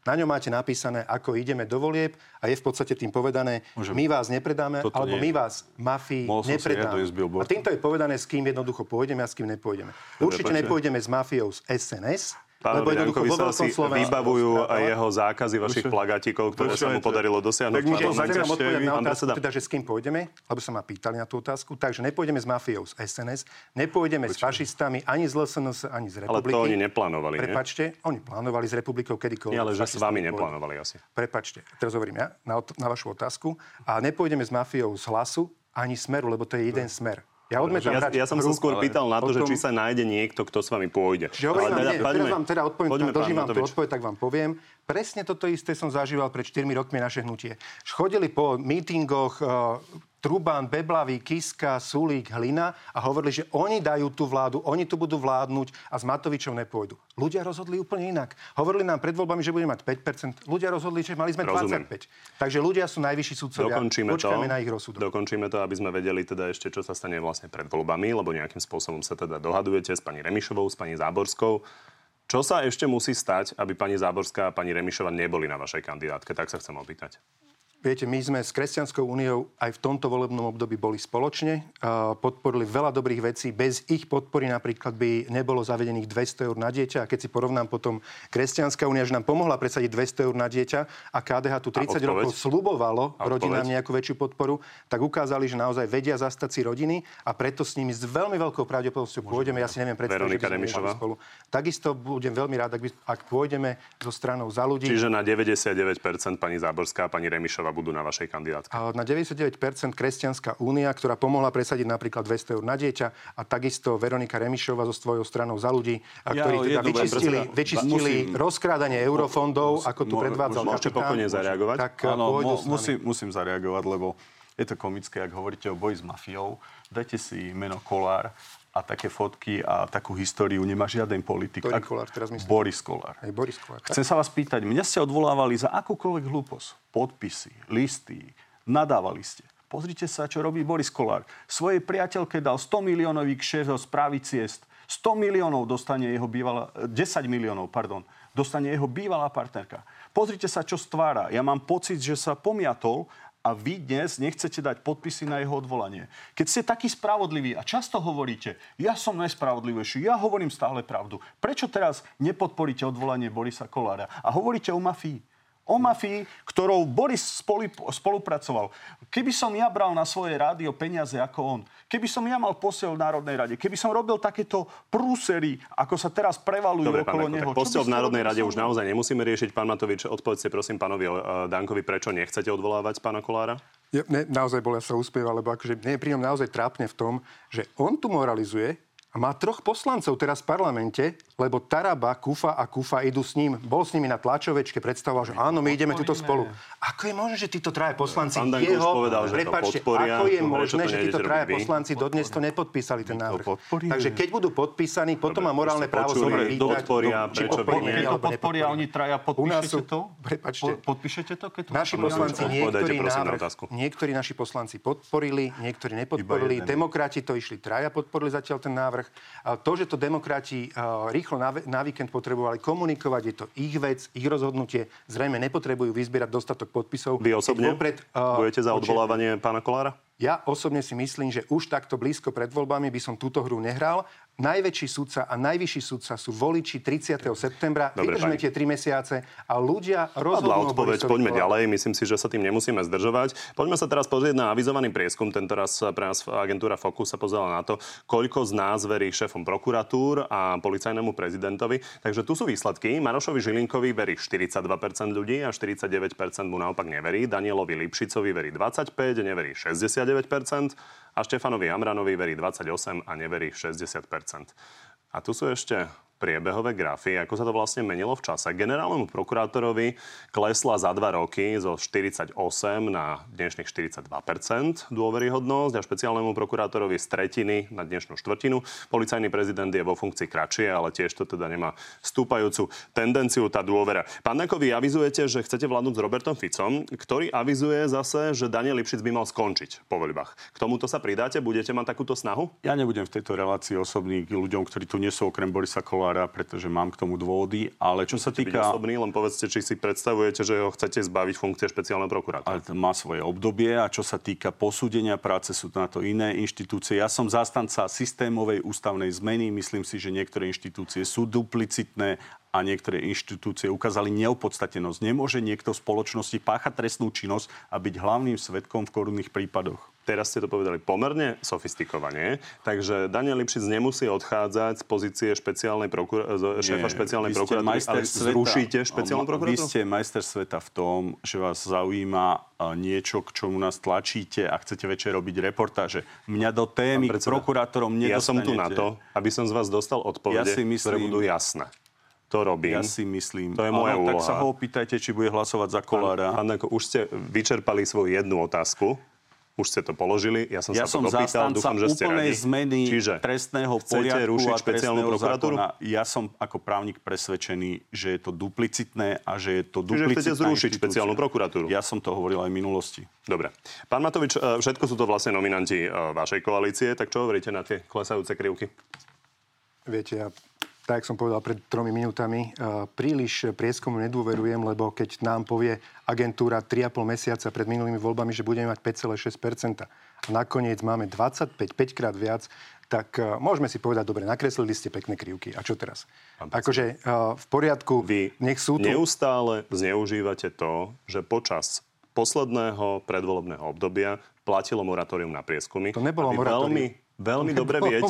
Na ňom máte napísané, ako ideme do volieb a je v podstate tým povedané, Môžem. my vás nepredáme, Toto alebo nie. my vás mafii ja nepredáme. A týmto je povedané, s kým jednoducho pôjdeme a s kým nepôjdeme. Určite nepôjdeme s mafiou z SNS, Pánovi lebo Dankovi sa asi Slovensku vybavujú aj jeho zákazy vašich plagatíkov, ktoré sa mu podarilo dosiahnuť. Tak mu to zakažte vy, na pán predseda. teda, že s kým pôjdeme, lebo sa ma pýtali na tú otázku. Takže nepôjdeme s mafiou z SNS, nepôjdeme s fašistami ani z LSNS, ani z Ale republiky. to oni neplánovali, nie? Prepačte, oni plánovali s republikou kedykoľvek. Nie, ale že s vami neplánovali asi. Prepačte, teraz hovorím ja na, na vašu otázku. A nepôjdeme s mafiou z hlasu ani smeru, lebo to je jeden smer. Ja odmietam Ja, ja som sa skôr ale pýtal na to, že či sa nájde niekto, kto s vami pôjde. Čiže hovorím vám, teda nie, teraz vám teda odpoviem, poďme, dožím vám tú odpoveď, tak vám poviem. Presne toto isté som zažíval pred 4 rokmi naše hnutie. Chodili po mítingoch uh, Trubán, Beblavý, Kiska, Sulík, Hlina a hovorili, že oni dajú tú vládu, oni tu budú vládnuť a s Matovičom nepôjdu. Ľudia rozhodli úplne inak. Hovorili nám pred voľbami, že budeme mať 5%. Ľudia rozhodli, že mali sme Rozumiem. 25%. Takže ľudia sú najvyšší sudcovia. Dokončíme to, Počkáme na ich rozsudok. dokončíme to, aby sme vedeli teda ešte, čo sa stane vlastne pred voľbami, lebo nejakým spôsobom sa teda dohadujete s pani Remišovou, s pani Záborskou. Čo sa ešte musí stať, aby pani Záborská a pani Remišova neboli na vašej kandidátke? Tak sa chcem opýtať. Viete, my sme s Kresťanskou úniou aj v tomto volebnom období boli spoločne. Podporili veľa dobrých vecí. Bez ich podpory napríklad by nebolo zavedených 200 eur na dieťa. A keď si porovnám potom Kresťanská únia, že nám pomohla presadiť 200 eur na dieťa a KDH tu 30 rokov slubovalo rodinám nejakú väčšiu podporu, tak ukázali, že naozaj vedia zastať si rodiny a preto s nimi s veľmi veľkou pravdepodobnosťou pôjdeme. Ja si neviem predstaviť, že by sme spolu. Takisto budem veľmi rád, ak, by, ak pôjdeme zo stranou za ľudí. Čiže na 99% pani Záborská pani Remišová budú na vašej kandidátke? Na 99% Kresťanská únia, ktorá pomohla presadiť napríklad 200 eur na dieťa a takisto Veronika Remišova so svojou stranou za ľudí, ja, ktorí teda vyčistili, vyčistili musím, rozkrádanie eurofondov, ako tu predvádzal Môžete pokojne zareagovať? Tak Áno, musím, musím zareagovať, lebo je to komické, ak hovoríte o boji s mafiou. Dajte si meno Kolár a také fotky a takú históriu nemá žiaden politik. Ktorý Kolár teraz myslím? Boris Kolár. Aj Boris Kolár. Chcem sa vás pýtať, mňa ste odvolávali za akúkoľvek hlúposť. Podpisy, listy, nadávali ste. Pozrite sa, čo robí Boris Kolár. Svojej priateľke dal 100 miliónový kšef zo správy ciest. 100 miliónov dostane jeho bývalá, 10 miliónov, pardon, dostane jeho bývalá partnerka. Pozrite sa, čo stvára. Ja mám pocit, že sa pomiatol a vy dnes nechcete dať podpisy na jeho odvolanie. Keď ste takí spravodliví a často hovoríte, ja som najspravodlivejší, ja hovorím stále pravdu, prečo teraz nepodporíte odvolanie Borisa Kolára a hovoríte o mafii? O mafii, ktorou Boris spolu, spolupracoval. Keby som ja bral na svoje rádio peniaze ako on, keby som ja mal posiel v Národnej rade, keby som robil takéto prúsery, ako sa teraz prevalujú Dobre, okolo pán neho. Posiel v Národnej rade už naozaj nemusíme riešiť. Pán Matovič, odpovedzte prosím pánovi uh, Dankovi, prečo nechcete odvolávať pána Kolára? Ja, ne, naozaj bol, ja sa uspieval, lebo akože mne je pri ňom naozaj trápne v tom, že on tu moralizuje, a má troch poslancov teraz v parlamente, lebo Taraba, Kufa a Kufa idú s ním. Bol s nimi na tlačovečke, predstavoval, že áno, my ideme tuto spolu. Ako je možné, že títo traje poslanci Pán jeho... povedal, že podporia, ako je možné, že títo traje poslanci dodnes to nepodpísali, ten návrh. Takže keď budú podpísaní, potom má morálne právo sa pýtať, podporia, by nie. to podporia oni traja, podpíšete to? Prepačte. Podpíšete to, keď to Naši poslanci niektorí návrh, niektorí naši poslanci podporili, niektorí nepodporili. Demokrati to išli traja, podporili zatiaľ ten návrh. To, že to demokrati rýchlo na víkend potrebovali komunikovať, je to ich vec, ich rozhodnutie. Zrejme nepotrebujú vyzbierať dostatok podpisov. Vy osobne vopred, uh, budete za odvolávanie pána Kolára? Ja osobne si myslím, že už takto blízko pred voľbami by som túto hru nehral. Najväčší sudca a najvyšší sudca sú voliči 30. septembra. Dobre, Vydržme tie tri mesiace a ľudia rozhodnú odpoveď, poďme ďalej. Myslím si, že sa tým nemusíme zdržovať. Poďme sa teraz pozrieť na avizovaný prieskum. Tento raz pre nás agentúra Focus sa pozrela na to, koľko z nás verí šéfom prokuratúr a policajnému prezidentovi. Takže tu sú výsledky. Marošovi Žilinkovi verí 42% ľudí a 49% mu naopak neverí. Danielovi Lipšicovi verí 25, neverí 69% a Štefanovi Amranovi verí 28 a neverí 60% A tu sú ešte priebehové grafy, ako sa to vlastne menilo v čase. Generálnemu prokurátorovi klesla za dva roky zo 48 na dnešných 42% dôveryhodnosť a špeciálnemu prokurátorovi z tretiny na dnešnú štvrtinu. Policajný prezident je vo funkcii kratšie, ale tiež to teda nemá stúpajúcu tendenciu tá dôvera. Pán Danko, vy avizujete, že chcete vládnuť s Robertom Ficom, ktorý avizuje zase, že Daniel Lipšic by mal skončiť po voľbách. K tomuto sa pridáte? Budete mať takúto snahu? Ja nebudem v tejto relácii osobný k ľuďom, ktorí tu nie sú okrem Borisa Kola januára, pretože mám k tomu dôvody. Ale čo sa týka... osobný, len povedzte, či si predstavujete, že ho chcete zbaviť funkcie špeciálneho prokurátora. Ale má svoje obdobie a čo sa týka posúdenia práce, sú na to iné inštitúcie. Ja som zástanca systémovej ústavnej zmeny. Myslím si, že niektoré inštitúcie sú duplicitné a niektoré inštitúcie ukázali neopodstatenosť. Nemôže niekto v spoločnosti páchať trestnú činnosť a byť hlavným svetkom v korunných prípadoch. Teraz ste to povedali pomerne sofistikovane, takže Daniel Lipšic nemusí odchádzať z pozície špeciálnej prokur- šéfa špeciálnej prokuratúry, ale sveta, zrušíte špeciálnu prokuratúru? Vy ste majster sveta v tom, že vás zaujíma niečo, k čomu nás tlačíte a chcete večer robiť reportáže. Mňa do témy k prokurátorom nedostanete. Ja som tu na to, aby som z vás dostal odpovede, ja si myslím, ktoré budú jasné to robím. Ja si myslím. To je moja Áno, úloha. Tak sa ho opýtajte, či bude hlasovať za Kolára. Pán, pán už ste vyčerpali svoju jednu otázku. Už ste to položili, ja som ja sa som to dopýtal, dúfam, že ste úplnej radi. zmeny Čiže trestného poriadku rušiť a špeciálnu prokuratúru? Zákona. Ja som ako právnik presvedčený, že je to duplicitné a že je to Čiže duplicitná chcete zrušiť špeciálnu prokuratúru? Ja som to hovoril aj v minulosti. Dobre. Pán Matovič, e, všetko sú to vlastne nominanti e, vašej koalície, tak čo hovoríte na tie klesajúce krivky? Viete, ja tak, som povedal pred tromi minútami, uh, príliš prieskumu nedôverujem, lebo keď nám povie agentúra 3,5 mesiaca pred minulými voľbami, že budeme mať 5,6 a nakoniec máme 25, 5 krát viac, tak uh, môžeme si povedať, dobre, nakreslili ste pekné krivky. A čo teraz? Akože uh, v poriadku, Vy nech sú tu... neustále zneužívate to, že počas posledného predvolebného obdobia platilo moratórium na prieskumy. To nebolo moratórium. Veľmi, veľmi dobre viete,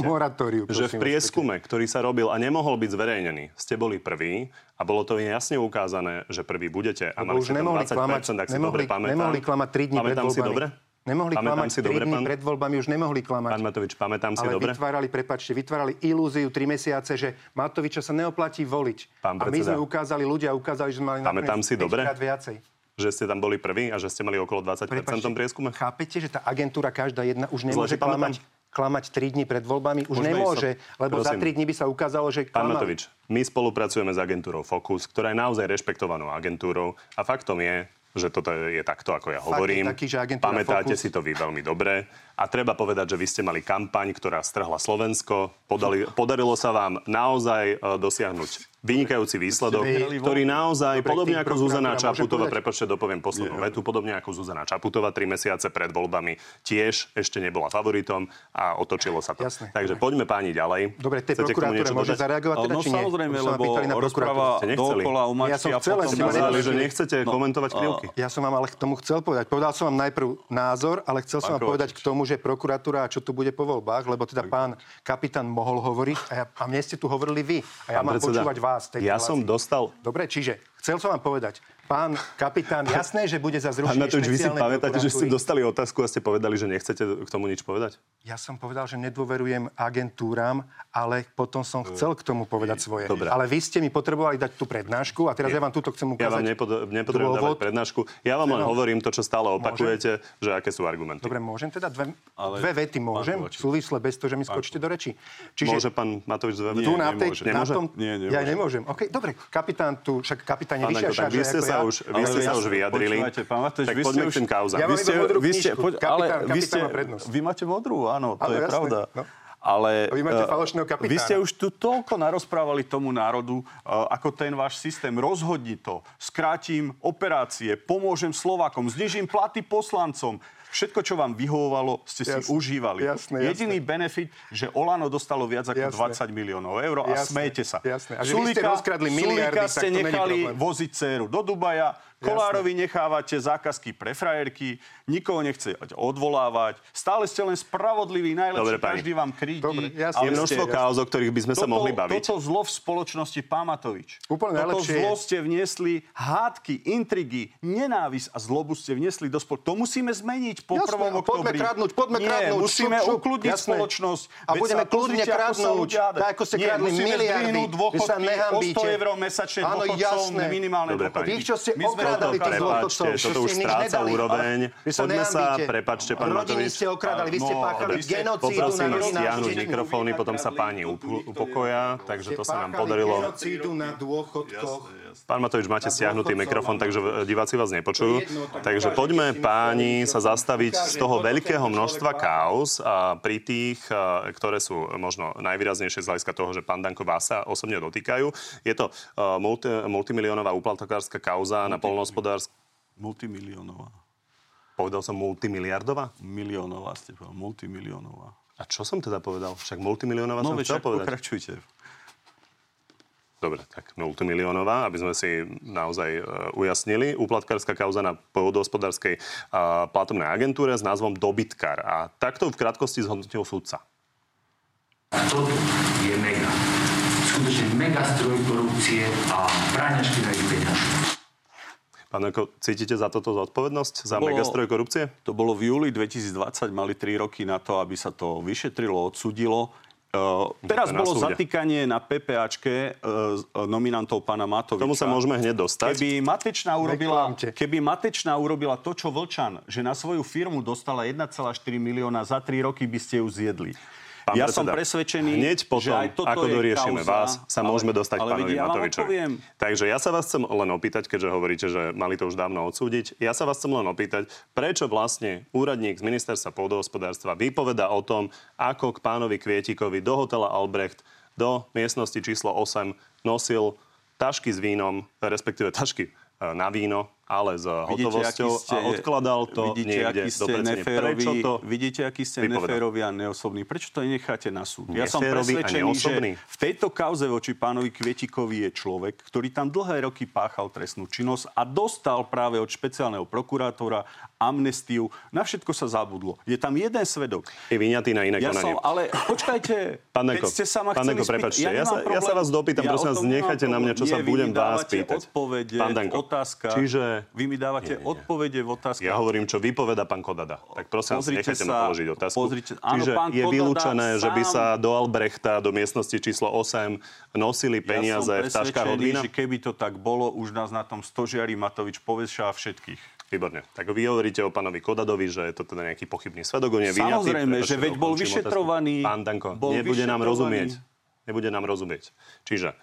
že v prieskume, ktorý sa robil a nemohol byť zverejnený, ste boli prví a bolo to jasne ukázané, že prvý budete a mali už ste tam nemohli 20%, klamať, ak si nemohli, dobre pamätám. nemohli klamať 3 dní pred Pamätám si voľbami. dobre? Nemohli Pamätám klamať si 3 dobre, pán- pred voľbami, už nemohli klamať. Pán Matovič, pamätám si ale dobre? vytvárali, prepačte, vytvárali ilúziu 3 mesiace, že Matoviča sa neoplatí voliť. Pán a my sme ukázali, ľudia ukázali, že sme mali Pamätám si dobre? 5 krát viacej. Že ste tam boli prví a že ste mali okolo 20% v tom prieskume? chápete, že tá agentúra každá jedna už nemôže si pamätám. Klamať, klamať 3 dní pred voľbami? Už Môžeme nemôže, ísť- lebo za prosím. 3 dní by sa ukázalo, že Pán klamali. Matovič, my spolupracujeme s agentúrou Focus, ktorá je naozaj rešpektovanou agentúrou a faktom je, že toto je takto, ako ja je hovorím. taký, že Pamätáte Focus- si to vy veľmi dobre. A treba povedať, že vy ste mali kampaň, ktorá strhla Slovensko. Podali, podarilo sa vám naozaj e, dosiahnuť vynikajúci výsledok, ktorý naozaj, Dobre, podobne ako Zuzana Čaputová, prepočte, dopoviem poslednú vetu, podobne ako Zuzana Čaputová, tri mesiace pred voľbami tiež ešte nebola favoritom a otočilo sa to. Jasné. Takže poďme páni ďalej. Dobre, tej prokuratúre môže dodať? zareagovať teda, No či nie? samozrejme, lebo rozpráva dookola o Ja mačky som a potom... ste Ukázali, že nechcete komentovať krivky. Ja som vám ale k tomu chcel povedať. Povedal som vám najprv názor, ale chcel som vám povedať k tomu, že prokuratúra a čo tu bude po voľbách, lebo teda pán kapitán mohol hovoriť a, ja, a mne ste tu hovorili vy. A ja mám počúvať vás. V tejto ja relácii. som dostal Dobre, čiže chcel som vám povedať, pán kapitán, jasné, že bude za Pán zrušenie Matovič, vy si pamätáte, že ste dostali otázku a ste povedali, že nechcete k tomu nič povedať? Ja som povedal, že nedôverujem agentúram, ale potom som chcel k tomu povedať svoje. Dobre. Ale vy ste mi potrebovali dať tú prednášku a teraz ja vám túto chcem Ja ukázať. vám nepod- nepotrebujem dávať prednášku. Ja vám len hovorím to, čo stále opakujete, že aké sú argumenty. Dobre, môžem teda dve, Ale- dve vety môžem, Pán Kovačič. súvisle bez toho, že mi skočíte do reči. Čiže Môže pán Matovič dve vety? tu na, tej, nemôže. na tom... Nie. Ja nemôžem. Dobre, kapitán tu, však kapitán je Pán vyššia Sa už, vy ste sa už vyjadrili. Počúvajte, pán Matovič, tak vy poďme k tým kauzám. Ja vy ste, vy ste, poď, ale vy ste, vy máte modrú, áno, to je pravda. no. Ale vy máte falošného kapitána. vy ste už tu toľko narozprávali tomu národu, eh, ako ten váš systém rozhodni to. Skrátim operácie, pomôžem Slovákom, znižím platy poslancom. Všetko, čo vám vyhovovalo, ste si užívali. jasné. Jediný benefit, že Olano dostalo viac ako Jasné. 20 miliónov eur a Jasné, smejete sa. jasné. A že vy ste rozkradli miliardy, Sulíka ste nechali voziť dceru do Dubaja, Kolárovi nechávate zákazky pre frajerky, nikoho nechce odvolávať, stále ste len spravodliví, najlepší, Dobre, pani. každý vám krídi. Dobre, jasne. Je množstvo kauz, o ktorých by sme sa toto, mohli baviť. Toto zlo v spoločnosti, pán Matovič. Úplne toto najlepšie zlo je- ste vniesli, hádky, intrigy, nenávisť a zlobu ste vniesli do spolu. To musíme zmeniť po Jasné, 1. a poďme oktobri. kradnúť, poďme Nie, kradnúť, musíme šup, šup, ukludniť jasné. spoločnosť. A budeme sa kľudne sa kradnúť, tak ako ste kradli musíme miliardy, vy sa dôchodky nehambíte. o 100 eur mesačne dôchodcom, minimálne dôchodky. Vy, čo ste okrádali toto tých prepačte, dôchodcov, toto už stráca úroveň. Vy sa Poďme sa, prepačte, pán Rodiny Matovič. ste okradali, vy ste No, páchali genocídu na Poprosím vás rodinách. stiahnuť mikrofóny, potom sa páni upo- upokoja, takže to sa nám podarilo. genocídu na dôchodkoch. Pán Matovič, máte stiahnutý mikrofón, takže diváci vás nepočujú. Takže poďme páni sa zastaviť z toho veľkého množstva kauz a pri tých, ktoré sú možno najvýraznejšie z hľadiska toho, že pán Danko vás sa osobne dotýkajú. Je to multi, multimiliónová úplatokárska kauza na polnohospodársk... Multimiliónová. Povedal som multimiliardová? Miliónová ste povedal, multimiliónová. A čo som teda povedal? Však multimiliónová No som chcel povedať. pokračujte. Dobre, tak multimiliónová, aby sme si naozaj e, ujasnili. Úplatkárska kauza na pôdohospodárskej e, platobnej agentúre s názvom Dobytkar. A takto v krátkosti zhodnotil sudca. Toto je mega. Skutočne mega stroj korupcie a prania špinavých peňazí. Pán Eko, cítite za toto zodpovednosť? Za bolo- megastroj korupcie? To bolo v júli 2020, mali 3 roky na to, aby sa to vyšetrilo, odsudilo. Uh, teraz bolo súde. zatýkanie na PPAčke uh, nominantov pána Matoviča. Tomu sa môžeme hneď dostať. Keby Matečná urobila, keby Matečná urobila to, čo Vlčan, že na svoju firmu dostala 1,4 milióna, za 3 roky by ste ju zjedli. Pán ja predseda, som presvedčený, Hneď potom, že aj toto ako doriešime kauza, vás, sa ale- môžeme dostať ale pánovi ja Matovičovi. Takže ja sa vás chcem len opýtať, keďže hovoríte, že mali to už dávno odsúdiť. Ja sa vás chcem len opýtať, prečo vlastne úradník z ministerstva pôdohospodárstva vypoveda o tom, ako k pánovi Kvietikovi do hotela Albrecht do miestnosti číslo 8 nosil tašky s vínom, respektíve tašky e, na víno, ale s hotovosťou ste, a odkladal to vidíte, niekde aký do ste predsedne. Prečo to vidíte, aký ste neférovi a neosobní. Prečo to necháte na súd? Ja som presvedčený, že neosobný? v tejto kauze voči pánovi Kvietikovi je človek, ktorý tam dlhé roky páchal trestnú činnosť a dostal práve od špeciálneho prokurátora amnestiu. Na všetko sa zabudlo. Je tam jeden svedok. Je vyňatý na iné Ja konanie. som, ale počkajte, Pán keď Danko, ste sa ma pán spýtať, prepáčte, ja, nemám sa, ja sa vás dopýtam, Ja prosím vás, nechajte na mňa, čo sa Nie, vy budem vás pýtať. odpovede Pán Danko, otázkach. čiže... Vy mi dávate odpovede v otázkach. Ja hovorím, čo vypoveda pán Kodada. Tak prosím vás, nechajte sa- ma položiť otázku. pozrite- áno, Čiže pán je vylúčené, že by sám- sa do Albrechta, do miestnosti číslo 8 nosili peniaze ja v taškách od vína? keby to tak bolo, už nás na tom stožiari Matovič povešá všetkých. Výborne. Tak vy hovoríte o pánovi Kodadovi, že je to teda nejaký pochybný svedok, on je vyňatý. Samozrejme, Prepáčte, že veď bol vyšetrovaný. otázku. Pán Danko, nebude nám rozumieť. Nebude nám rozumieť. Čiže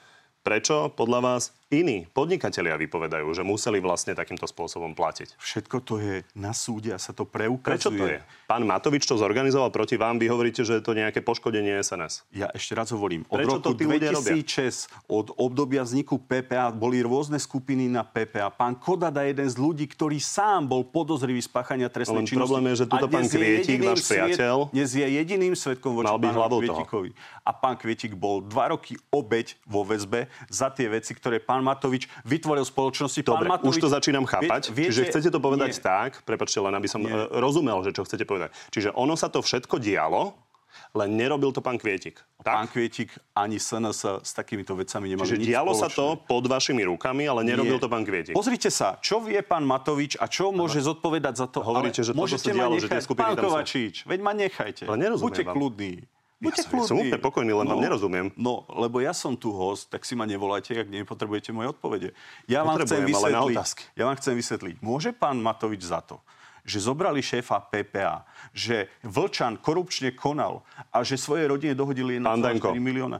prečo podľa vás iní podnikatelia vypovedajú, že museli vlastne takýmto spôsobom platiť? Všetko to je na súde a sa to preukazuje. Prečo to je? Pán Matovič to zorganizoval proti vám, vy hovoríte, že je to nejaké poškodenie SNS. Ja ešte raz hovorím, od Prečo roku to tí ľudia robia? 2006, od obdobia vzniku PPA, boli rôzne skupiny na PPA. Pán Kodada je jeden z ľudí, ktorý sám bol podozrivý z páchania trestnej Len činnosti. problém je, že tuto pán Kvietik, váš priateľ, Dnes je jediným svetkom voči pánovi hlavou toho. Kvietikovi. A pán Kvietik bol dva roky obeď vo väzbe za tie veci, ktoré pán Matovič vytvoril spoločnosti. Dobre, pán Matovič, už to začínam chápať. Vie- viete- Čiže chcete to povedať Nie. tak, prepačte, len aby som e, rozumel, že čo chcete povedať. Čiže ono sa to všetko dialo, len nerobil to pán Kvietik. Pán Kvietik ani SNS s takýmito vecami nemali Čiže nič dialo sa spoločné. to pod vašimi rukami, ale nerobil Nie. to pán Kvietik. Pozrite sa, čo vie pán Matovič a čo môže zodpovedať za to. Hovoríte, ale že môžete sa dialo, že tie skupiny Pán tam. Kovačič, veď ma nechajte. Ale nerozumiem Buďte vám. kľudní. Buďte Ja som- som úplne pokojný, len vám nerozumiem. No, lebo ja som tu host, tak si ma nevolajte, ak nepotrebujete moje odpovede. Ja vám, chcem vysvetliť, ja vám chcem vysvetliť. Môže pán Matovič za to, že zobrali šéfa PPA, že Vlčan korupčne konal a že svojej rodine dohodili 1,4 milióna?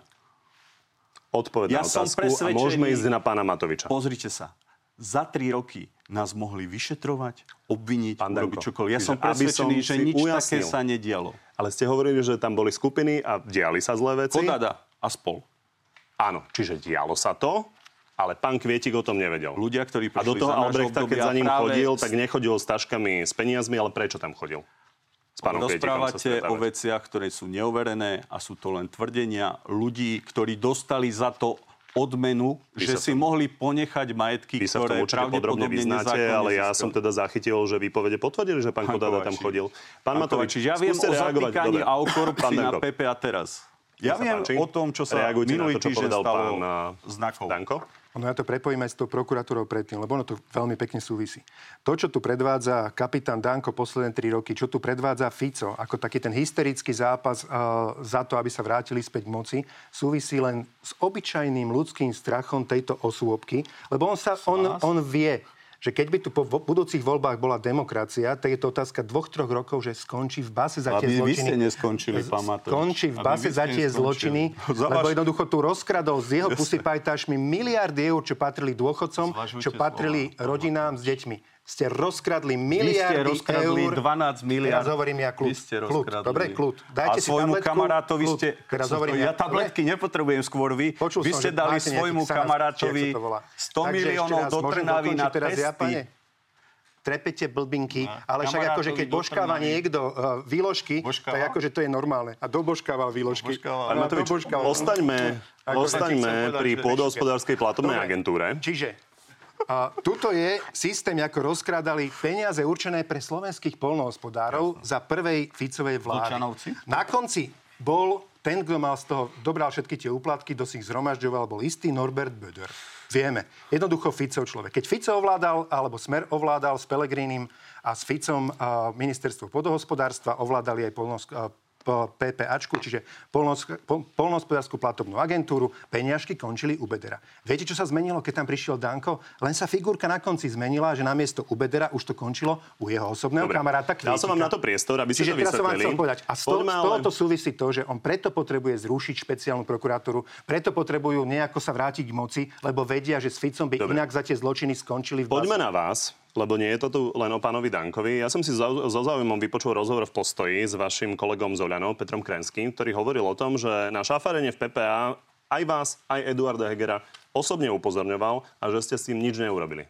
Odpoveď Ja na som otázku a môžeme ísť na pána Matoviča. Pozrite sa. Za tri roky nás mohli vyšetrovať, obviniť, Pán urobiť čokoľvek. Ja som presvedčený, že nič také ujasnil. sa nedialo. Ale ste hovorili, že tam boli skupiny a diali sa zlé veci. Kodada a spol. Áno, čiže dialo sa to, ale pán Kvietik o tom nevedel. Ľudia, ktorí A do prišli toho za Albrechta, keď za ním chodil, tak nechodil s taškami s peniazmi, ale prečo tam chodil? S pánom Rozprávate o veciach, ktoré sú neuverené a sú to len tvrdenia ľudí, ktorí dostali za to odmenu, Vy že si v tom- mohli ponechať majetky, Vy sa ktoré pravdepodobne vyznáte, ale ja som teda zachytil, že výpovede potvrdili, že pán Pán Kodada tam chodil. Pán Matovič, Kovačič, ja viem o zatýkaní a o Pán korupcii na PPA teraz. Ja viem páči. o tom, čo sa Reagujte minulý to, čo týždeň stalo pán znakov. Danko? Ono ja to prepojím aj s tou prokuratúrou predtým, lebo ono to veľmi pekne súvisí. To, čo tu predvádza kapitán Danko posledné tri roky, čo tu predvádza Fico, ako taký ten hysterický zápas uh, za to, aby sa vrátili späť k moci, súvisí len s obyčajným ľudským strachom tejto osôbky, lebo on, sa, on, on vie, že keď by tu po budúcich voľbách bola demokracia, tak je to otázka dvoch, troch rokov, že skončí v base za tie Aby vy zločiny. ste neskončili, pán Matovič. Skončí v base za tie zločiny, Za lebo jednoducho tu rozkradol s jeho pusipajtášmi miliardy eur, čo patrili dôchodcom, Zvažujte čo patrili slova, rodinám s deťmi. Ste rozkradli Vy ste miliardy rozkradli eur. 12 miliard. Teraz hovorím ja kľud. Vy ste kľud. Dobre, kľud. Dajte a si svojmu tabletku, kamarátovi kľud. ste... Teraz hovorím ja ja. tabletky nepotrebujem skôr vy. Počul vy som, ste že dali svojmu kamarátovi či ako to volá. 100 Takže miliónov do Trnavy na teraz ja, testy. pane? Trepete blbinky, ale však akože keď božkáva Trnavy. niekto uh, výložky, Božkáva? tak akože to je normálne. A dobožkával výložky. Dobožkával. Pán A Matovič, dobožkával. ostaňme, ostaňme pri pôdohospodárskej platobnej Dobre. agentúre. Čiže a tuto je systém, ako rozkrádali peniaze určené pre slovenských polnohospodárov za prvej Ficovej vlády. Vlčanovci? Na konci bol ten, kto mal z toho, dobral všetky tie úplatky, kto si ich zhromažďoval, bol istý Norbert Böder. Vieme. Jednoducho Ficov človek. Keď Fico ovládal, alebo Smer ovládal s Pelegrínim a s Ficom ministerstvo podohospodárstva, ovládali aj polnohospodárstvo PPAčku, čiže polnohos- pol- polnohospodárskú platobnú agentúru, peňažky končili u Bedera. Viete, čo sa zmenilo, keď tam prišiel Danko? Len sa figurka na konci zmenila, že namiesto u Bedera už to končilo u jeho osobného Dobre. kamaráta Dal som vám na to priestor, aby ste to teraz som vám vysvetlili. chcel povedať. A z, to, z tohoto súvisí to, že on preto potrebuje zrušiť špeciálnu prokuratúru, preto potrebujú nejako sa vrátiť k moci, lebo vedia, že s Ficom by Dobre. inak za tie zločiny skončili v Poďme na vás, lebo nie je to tu len o pánovi Dankovi. Ja som si so, zaujímom vypočul rozhovor v postoji s vašim kolegom Zolianom, Petrom Krenským, ktorý hovoril o tom, že na šafarenie v PPA aj vás, aj Eduarda Hegera osobne upozorňoval a že ste s tým nič neurobili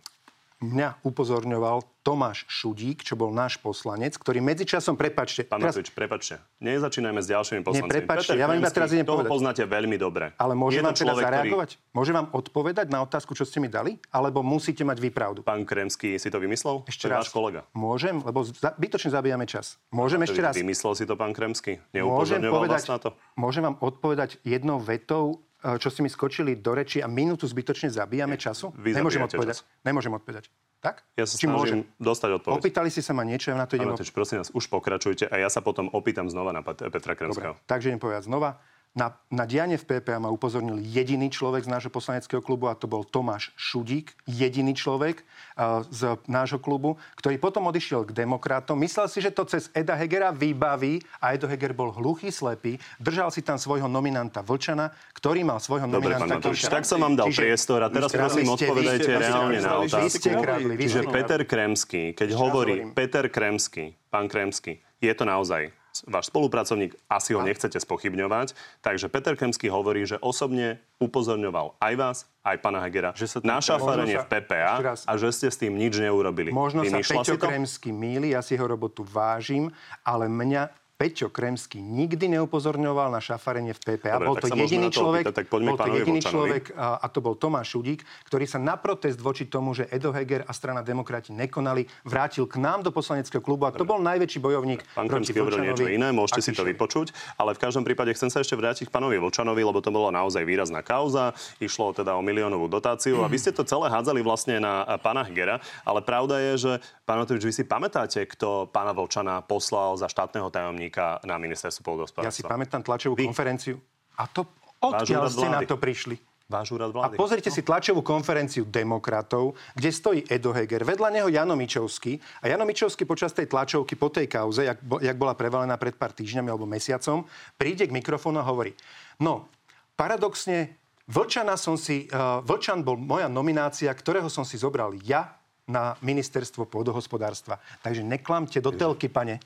mňa upozorňoval Tomáš Šudík, čo bol náš poslanec, ktorý medzičasom, prepačte... Pán teraz... Matovič, prepačte. Nezačínajme s ďalšími poslancami. Nie, prepačte, ja vám iba teraz idem povedať. poznáte veľmi dobre. Ale môžem vám teda zareagovať? Ktorý... Môžem vám odpovedať na otázku, čo ste mi dali? Alebo musíte mať vy pravdu? Pán Kremský si to vymyslel? Ešte raz. váš kolega. Môžem, lebo bytočne zabíjame čas. Môžem ešte raz. Vymyslel si to pán Kremský? Môžem povedať, na to? Môžem vám odpovedať jednou vetou čo ste mi skočili do reči a minútu zbytočne zabíjame času? Vy Nemôžem odpovedať. Čas. Nemôžem odpovedať. Tak? Ja sa Či môžem? dostať odpoveď. Opýtali si sa ma niečo, ja na to idem... Ano, op... prosím vás, už pokračujte a ja sa potom opýtam znova na Petra Kremského. Dobre, takže idem povedať znova. Na, na dianie v PPA ma upozornil jediný človek z nášho poslaneckého klubu a to bol Tomáš Šudík, jediný človek uh, z nášho klubu, ktorý potom odišiel k demokratom. Myslel si, že to cez Eda Hegera vybaví a Edo Heger bol hluchý, slepý. Držal si tam svojho nominanta Vlčana, ktorý mal svojho Dobre, nominanta Dobre, tak som vám dal Čiže priestor a teraz prosím odpovedajte reálne na otázku. Čiže Peter Kremský, keď hovorí Peter Kremský, pán Kremský, je to naozaj váš spolupracovník, asi ho nechcete spochybňovať. Takže Peter Kemský hovorí, že osobne upozorňoval aj vás, aj pána Hegera že sa na šafarenie v PPA a že ste s tým nič neurobili. Možno Vymýšľa sa Peťo Kremský míli, ja si jeho robotu vážim, ale mňa Peťo Kremský nikdy neupozorňoval na šafarenie v PPA. Dobre, bol to jediný človek, opýtať, bol to jediný človek a, a to bol Tomáš Šudík, ktorý sa na protest voči tomu, že Edo Heger a strana demokrati nekonali, vrátil k nám do poslaneckého klubu a to bol najväčší bojovník Pán Kremský hovoril niečo iné, môžete si to vypočuť, ale v každom prípade chcem sa ešte vrátiť k pánovi Vočanovi, lebo to bolo naozaj výrazná kauza, išlo teda o miliónovú dotáciu a vy ste to celé hádzali vlastne na pána Hegera, ale pravda je, že pán Matovič, vy si pamätáte, kto pána Vočana poslal za štátneho tajomníka tajomníka na ministerstvu pôdohospodárstva. Ja si pamätám tlačovú Vy? konferenciu. A to odkiaľ ste na to prišli? Váš úrad vlády. A pozrite no. si tlačovú konferenciu demokratov, kde stojí Edo Heger, vedľa neho Jano Mičovský. A Jano Mičovský počas tej tlačovky po tej kauze, jak, jak bola prevalená pred pár týždňami alebo mesiacom, príde k mikrofónu a hovorí, no, paradoxne, Vlčana som si, uh, Vlčan bol moja nominácia, ktorého som si zobral ja na ministerstvo pôdohospodárstva. Takže neklamte do telky, pane.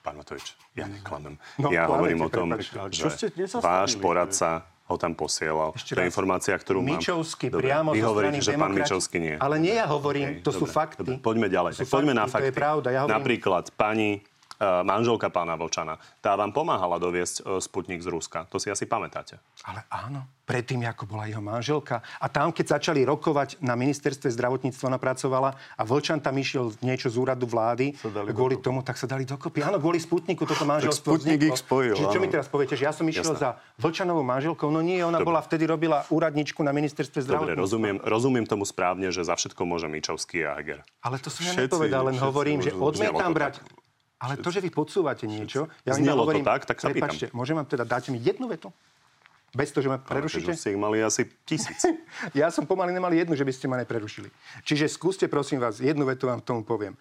Pán Matovič, ja neklamem. No, ja hovorím o tom, že váš poradca ho tam posielal. Ešte to je informácia, ktorú Mičovský mám. priamo Vy hovoríte, že pán Mičovský nie. Ale nie ja hovorím, okay, to dobre, sú fakty. Dobre, poďme ďalej. To poďme fakty, na fakty. To je pravda. Ja hovorím... Napríklad pani manželka pána Vlčana, tá vám pomáhala doviesť uh, Sputnik z Ruska. To si asi pamätáte. Ale áno predtým, ako bola jeho manželka. A tam, keď začali rokovať na ministerstve zdravotníctva, ona pracovala a Vlčan tam išiel niečo z úradu vlády kvôli dokopy. tomu, tak sa dali dokopy. Áno, kvôli Sputniku toto manželstvo Sputnik ich spojil. Čiže čo mi teraz poviete, že ja som išiel Jasne. za Vlčanovou manželkou? No nie, ona Dobre. bola vtedy robila úradničku na ministerstve zdravotníctva. Dobre, rozumiem, rozumiem tomu správne, že za všetko môže Mičovský a Heger. Ale to som ja nepovedal, len hovorím, že odmietam brať... Ale to, že vy podsúvate niečo, ja Znelo hovorím, to tak, tak sa pýtam. môžem vám teda dať mi jednu vetu? Bez toho, že ma prerušíte? ste ich mali asi tisíc. ja som pomaly nemal jednu, že by ste ma neprerušili. Čiže skúste, prosím vás, jednu vetu vám k tomu poviem.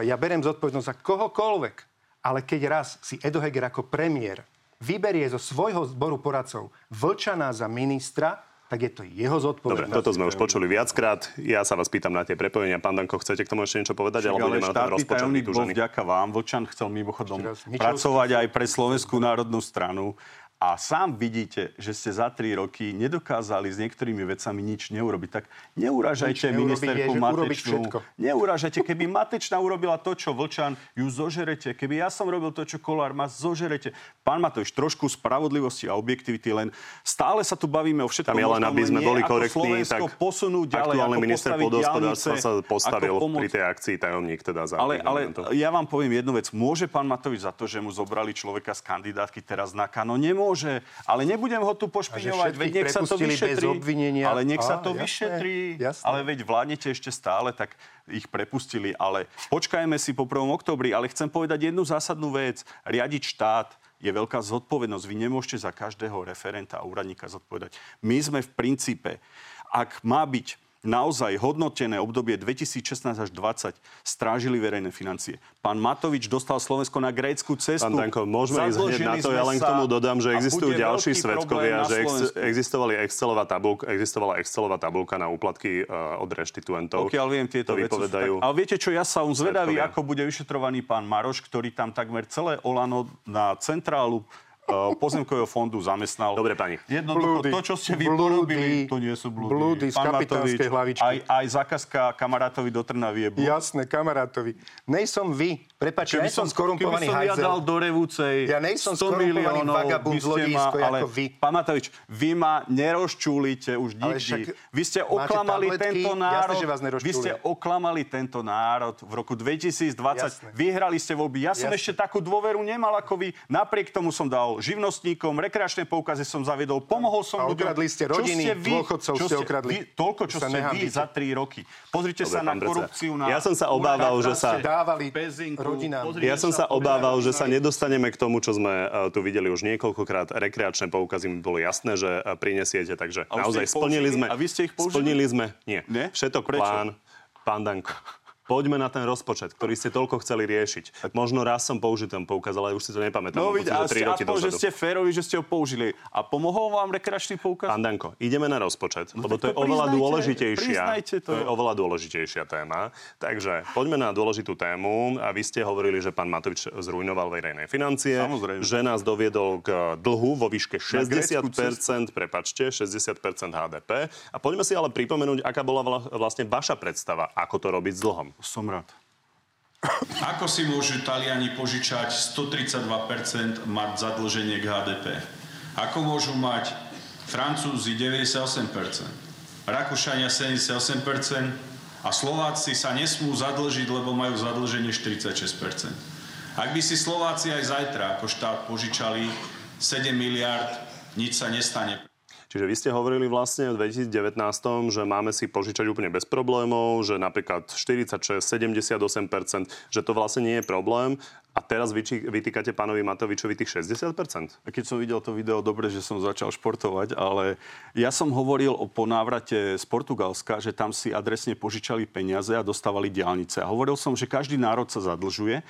Ja berem zodpovednosť za kohokoľvek, ale keď raz si Edo Heger ako premiér vyberie zo svojho zboru poradcov Vlčaná za ministra, tak je to jeho zodpovednosť. Dobre, toto sme už počuli viackrát. Ja sa vás pýtam na tie prepojenia. Pán Danko, chcete k tomu ešte niečo povedať? Však, ale štátny tajomník bol vďaka vám. Vlčan chcel mimochodom pracovať aj pre Slovenskú národnú stranu. A sám vidíte, že ste za tri roky nedokázali s niektorými vecami nič neurobiť. Tak neuražajte ministerku Matečnú. Neuražajte. Keby Matečná urobila to, čo Vlčan, ju zožerete. Keby ja som robil to, čo Kolár má, zožerete. Pán Matovič, trošku spravodlivosti a objektivity, len stále sa tu bavíme o všetkom. Tam je len, aby sme boli korektní, tak posunúť ďalej, aktuálny minister podhospodárstva sa postavil pri tej akcii tajomník teda za ale, ale ja vám poviem jednu vec. Môže pán Matovič za to, že mu zobrali človeka z kandidátky teraz na Kano? Nemôže Nemôže, ale nebudem ho tu pošpiňovať, veď nech sa to vyšetrí. obvinenia. Ale nech sa to jasné, vyšetrí. Jasné. Ale veď vládnete ešte stále, tak ich prepustili. Ale počkajme si po 1. oktobri. Ale chcem povedať jednu zásadnú vec. Riadiť štát je veľká zodpovednosť. Vy nemôžete za každého referenta a úradníka zodpovedať. My sme v princípe, ak má byť naozaj hodnotené obdobie 2016 až 2020 strážili verejné financie. Pán Matovič dostal Slovensko na grécku cestu. Pán Danko, môžeme ísť hneď na to. Ja len k tomu dodám, že existujú ďalší svetkovia, že ex- existovali Excelová tabulka, existovala Excelová tabulka na úplatky uh, od reštituentov. Pokiaľ viem, tieto veci vypovedajú. Ale viete čo, ja sa um zvedavý, ako bude vyšetrovaný pán Maroš, ktorý tam takmer celé Olano na centrálu pozemkového fondu zamestnal. Dobre, pani. Jednoducho, blúdy, to, čo ste vy blúdy, porobili, to nie sú blúdy. Blúdy z kapitánskej hlavičky. Aj, aj zákazka kamarátovi do Trnavy je blúd. Jasné, kamarátovi. Nejsom vy. Prepačte, ja som skorumpovaný som ja dal do revúcej ja nejsom 100 miliónov, vagabund zlodísko ale, ako vy. Pán Matovič, vy ma nerozčúlite už nikdy. Vy ste oklamali tento národ. Jasne, že vás vy ste oklamali tento národ v roku 2020. Jasne. Vyhrali ste voľby. Ja som Jasne. ešte takú dôveru nemal ako vy. Napriek tomu som dal živnostníkom, rekreačné poukazy som zaviedol, pomohol som ľuďom. okradli ste rodiny, dôchodcov ste okradli. Vy, toľko, čo, ste vy za 3 roky. Pozrite Dobre, sa na korupciu. Na ja som sa obával, že sa... Dávali rodinám. Ja som sa obával, že sa nedostaneme k tomu, čo sme e, tu videli už niekoľkokrát. Rekreačné poukazy mi bolo jasné, že e, prinesiete, takže naozaj splnili sme. A vy ste ich použili? Splnili sme. Nie. Nie? Všetok Prečo? plán. Pán Danko poďme na ten rozpočet, ktorý ste toľko chceli riešiť. Možno raz som použil ten poukaz, ale už si to nepamätám. No vidíte, roky aspoň, že ste férovi, že ste ho použili. A pomohol vám rekreačný poukaz? Pán Danko, ideme na rozpočet, no, lebo to je oveľa dôležitejšia. To. to je oveľa dôležitejšia téma. Takže poďme na dôležitú tému. A vy ste hovorili, že pán Matovič zrujnoval verejné financie. Samozrejme. Že nás doviedol k dlhu vo výške 60%, prepačte, 60% HDP. A poďme si ale pripomenúť, aká bola vlastne vaša predstava, ako to robiť s dlhom som rád. Ako si môžu Taliani požičať 132% mať zadlženie k HDP? Ako môžu mať Francúzi 98%, Rakúšania 78% a Slováci sa nesmú zadlžiť, lebo majú zadlženie 46%. Ak by si Slováci aj zajtra ako štát požičali 7 miliard, nič sa nestane. Čiže vy ste hovorili vlastne v 2019, že máme si požičať úplne bez problémov, že napríklad 46, 78%, že to vlastne nie je problém. A teraz vytýkate pánovi Matovičovi tých 60%? Keď som videl to video, dobre, že som začal športovať, ale ja som hovoril o ponávrate z Portugalska, že tam si adresne požičali peniaze a dostávali diálnice. A hovoril som, že každý národ sa zadlžuje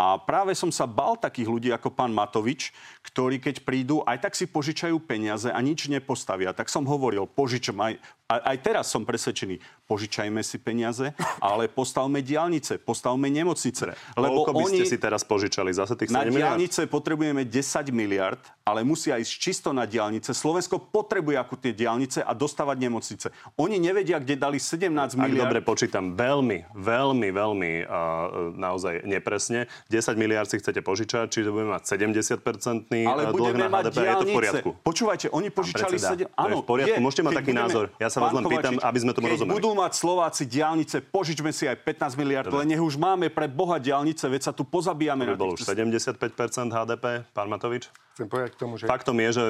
a práve som sa bal takých ľudí ako pán Matovič, ktorí keď prídu, aj tak si požičajú peniaze a nič nepostavia. Tak som hovoril, požičam aj, aj teraz som presvedčený, požičajme si peniaze, ale postavme diálnice, postavme nemocnice. Lebo Koľko by oni... ste si teraz požičali? Zase tých Na diálnice potrebujeme 10 miliard, ale musia ísť čisto na diálnice. Slovensko potrebuje akutne diálnice a dostávať nemocnice. Oni nevedia, kde dali 17 miliard. Ak dobre počítam, veľmi, veľmi, veľmi uh, naozaj nepresne. 10 miliard si chcete požičať, čiže budeme mať 70-percentný ale dlh na HDP. Diálnice. Je to v poriadku? Počúvajte, oni požičali 7... Áno, v poriadku. Je. Môžete mať taký budeme... názor. Ja sa vás len pýtam, aby sme tomu rozumeli. budú mať Slováci diálnice, požičme si aj 15 miliard, len nech už máme pre Boha diálnice, veď sa tu pozabíjame. To by bolo už 75% HDP, pán Matovič? Chcem povedať k tomu, že... Faktom je, že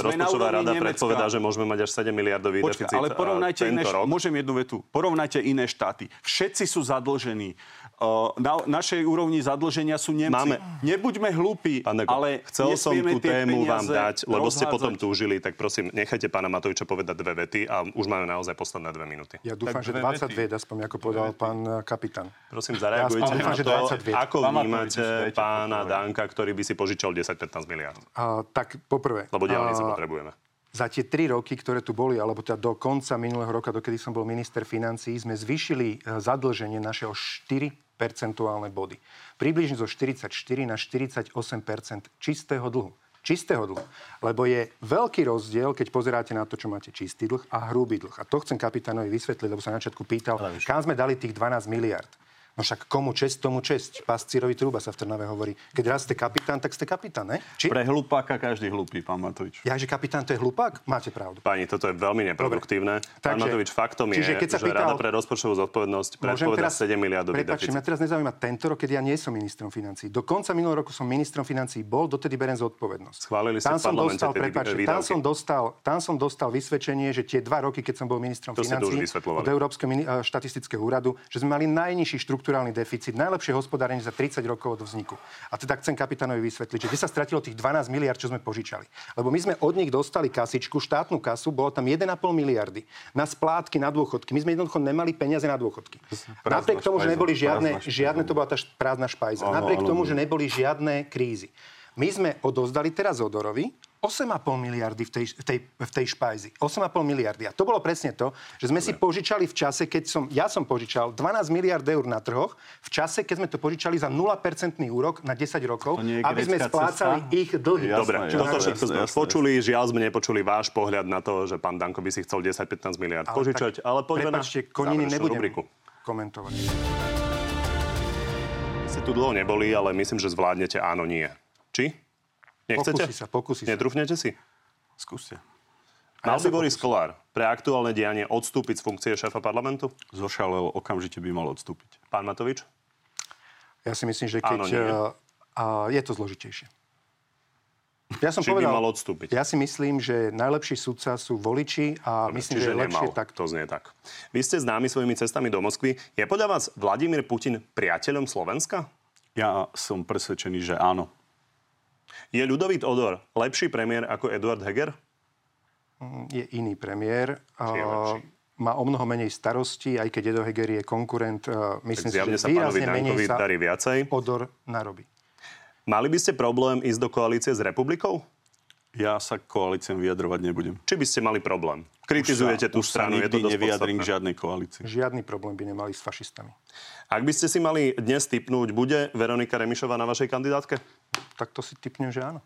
rozpočtová rada Nemecka. predpovedá, že môžeme mať až 7 miliardový Počka, deficit ale porovnajte tento iné, rok. Môžem jednu vetu. Porovnajte iné štáty. Všetci sú zadlžení na našej úrovni zadlženia sú Nemci. Máme. Nebuďme hlúpi, Deko, ale chcel som tú tému vám dať, lebo rozhádzať. ste potom túžili, tak prosím, nechajte pána Matoviča povedať dve vety a už máme naozaj posledné dve minúty. Ja dúfam, tak že 20 vied, aspoň ako povedal pán eh, kapitán. Prosím, zareagujte ja dúfam, na to, ako vnímate pána Danka, ktorý by si požičal 10-15 miliard. Uh, tak poprvé. Lebo diálnice potrebujeme za tie tri roky, ktoré tu boli, alebo teda do konca minulého roka, dokedy som bol minister financí, sme zvyšili eh, zadlženie našeho 4 percentuálne body. Približne zo 44 na 48% čistého dlhu. Čistého dlhu. Lebo je veľký rozdiel, keď pozeráte na to, čo máte čistý dlh a hrubý dlh. A to chcem kapitánovi vysvetliť, lebo sa na začiatku pýtal, kam sme dali tých 12 miliard. No však komu čest, tomu čest. Pascírovi trúba sa v Trnave hovorí. Keď raz ste kapitán, tak ste kapitán, ne? Či? Pre hlupáka každý hlupý, pán Matovič. Ja, že kapitán to je hlupák? Máte pravdu. Pani, toto je veľmi neproduktívne. Dobre. Pán Takže, Matovič, faktom je, keď sa že pýtal, Rada pre rozpočtovú zodpovednosť predpoveda 7 miliardový deficit. mňa teraz nezaujíma tento rok, keď ja nie som ministrom financí. Do konca minulého roku som ministrom financí bol, dotedy berem zodpovednosť. Schválili tam som dostal, prepáčte, tam som dostal, tam som dostal vysvedčenie, že tie dva roky, keď som bol ministrom financí od Európskeho štatistického úradu, že sme mali najnižší štruktúrálny deficit, najlepšie hospodárenie za 30 rokov od vzniku. A teda chcem kapitánovi vysvetliť, že kde sa stratilo tých 12 miliard, čo sme požičali. Lebo my sme od nich dostali kasičku, štátnu kasu, bolo tam 1,5 miliardy na splátky, na dôchodky. My sme jednoducho nemali peniaze na dôchodky. Prázdna Napriek tomu, že neboli žiadne, žiadne, to bola tá prázdna špajza. Áno, Napriek áno, tomu, že neboli žiadne krízy. My sme odozdali teraz Odorovi 8,5 miliardy v tej, v, tej, v tej špajzi. 8,5 miliardy. A to bolo presne to, že sme si požičali v čase, keď som, ja som požičal 12 miliard eur na trhoch, v čase, keď sme to požičali za 0% úrok na 10 rokov, aby sme splácali cesta? ich dlhy. Dobre, jasné, toto všetko sme počuli. Žiaľ sme nepočuli váš pohľad na to, že pán Danko by si chcel 10-15 miliard Ale požičať, tak, ale poďme na koniny nebudem rubriku. komentovať. Ste tu dlho neboli, ale myslím, že zvládnete áno, nie. Či? Nechcete? Pokúsi sa, pokúsi sa. Netrúfnete si? Skúste. Mal ja by Boris Kolár pre aktuálne dianie odstúpiť z funkcie šéfa parlamentu? Zošalel, okamžite by mal odstúpiť. Pán Matovič? Ja si myslím, že keď... Áno, nie. a, a je to zložitejšie. Ja som Či by povedal, mal odstúpiť? Ja si myslím, že najlepší sudca sú voliči a myslím, že je lepšie tak. To znie tak. Vy ste známi svojimi cestami do Moskvy. Je podľa vás Vladimír Putin priateľom Slovenska? Ja som presvedčený, že áno. Je Ľudovít Odor lepší premiér ako Eduard Heger? Mm, Je iný premiér. Či je a, lepší? má o mnoho menej starostí, aj keď Edo Heger je konkurent. a Myslím si, sa že pánovi výrazne menej sa darí viacej. Odor narobí. Mali by ste problém ísť do koalície s republikou? Ja sa k koalíciám vyjadrovať nebudem. Či by ste mali problém? Kritizujete už sa, tú už sa stranu, je to dosť nevyjadrím k žiadnej koalícii. Žiadny problém by nemali s fašistami. Ak by ste si mali dnes typnúť, bude Veronika Remišová na vašej kandidátke? Tak to si typnem, že áno.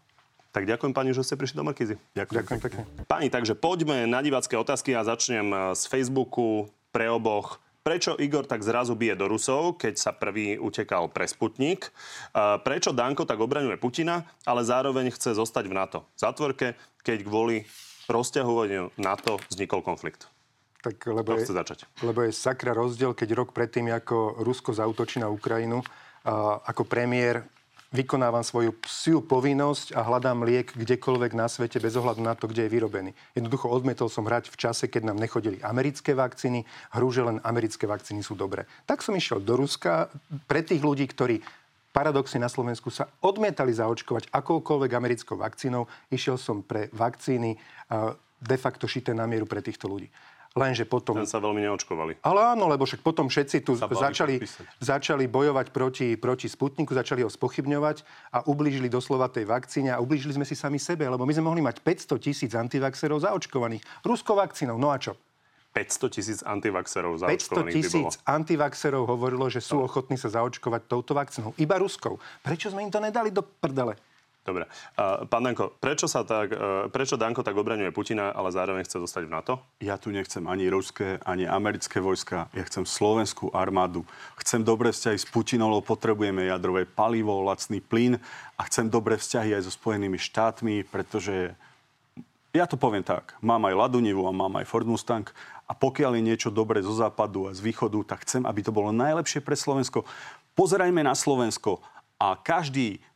Tak ďakujem pani, že ste prišli do Markízy. Ďakujem. Ďakujem pekne. Pani, takže poďme na divácké otázky a začnem eh, z Facebooku pre oboch. Prečo Igor tak zrazu bije do Rusov, keď sa prvý utekal pre Sputnik? Eh, Prečo Danko tak obraňuje Putina, ale zároveň chce zostať v NATO? V zatvorke, keď kvôli rozťahovaniu NATO vznikol konflikt. Tak, lebo, je, začať. lebo je sakra rozdiel, keď rok predtým, ako Rusko zautočí na Ukrajinu, a ako premiér vykonávam svoju psiu povinnosť a hľadám liek kdekoľvek na svete bez ohľadu na to, kde je vyrobený. Jednoducho odmietol som hrať v čase, keď nám nechodili americké vakcíny, hru, že len americké vakcíny sú dobré. Tak som išiel do Ruska pre tých ľudí, ktorí paradoxne na Slovensku sa odmietali zaočkovať akoukoľvek americkou vakcínou. Išiel som pre vakcíny de facto šité na mieru pre týchto ľudí. Lenže potom... Ten sa veľmi neočkovali. Ale áno, lebo však potom všetci tu začali, podpísať. začali bojovať proti, proti Sputniku, začali ho spochybňovať a ublížili doslova tej vakcíne a ublížili sme si sami sebe, lebo my sme mohli mať 500 tisíc antivaxerov zaočkovaných ruskou vakcínou. No a čo? 500 tisíc antivaxerov 500 zaočkovaných by bolo. tisíc antivaxerov hovorilo, že sú ochotní sa zaočkovať touto vakcínou. Iba ruskou. Prečo sme im to nedali do prdele? Dobre. Pán Danko, prečo, sa tak, uh, prečo Danko tak obraňuje Putina, ale zároveň chce zostať v NATO? Ja tu nechcem ani ruské, ani americké vojska. Ja chcem slovenskú armádu. Chcem dobré vzťahy s Putinom, lebo potrebujeme jadrové palivo, lacný plyn a chcem dobré vzťahy aj so Spojenými štátmi, pretože ja to poviem tak. Mám aj Ladunivu a mám aj Ford Mustang a pokiaľ je niečo dobré zo západu a z východu, tak chcem, aby to bolo najlepšie pre Slovensko. Pozerajme na Slovensko a každý e,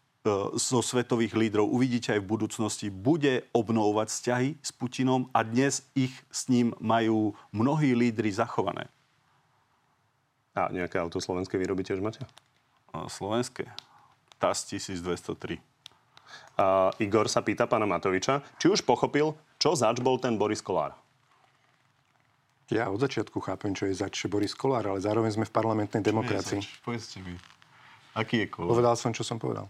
zo svetových lídrov, uvidíte aj v budúcnosti, bude obnovovať vzťahy s Putinom a dnes ich s ním majú mnohí lídry zachované. A nejaké auto slovenské výroby tiež máte? A Slovenské. TAS 1203. Uh, Igor sa pýta pána Matoviča, či už pochopil, čo zač bol ten Boris Kolár. Ja od začiatku chápem, čo je zač Boris Kolár, ale zároveň sme v parlamentnej demokracii. Povedzte mi. Aký je kolár? Povedal som, čo som povedal.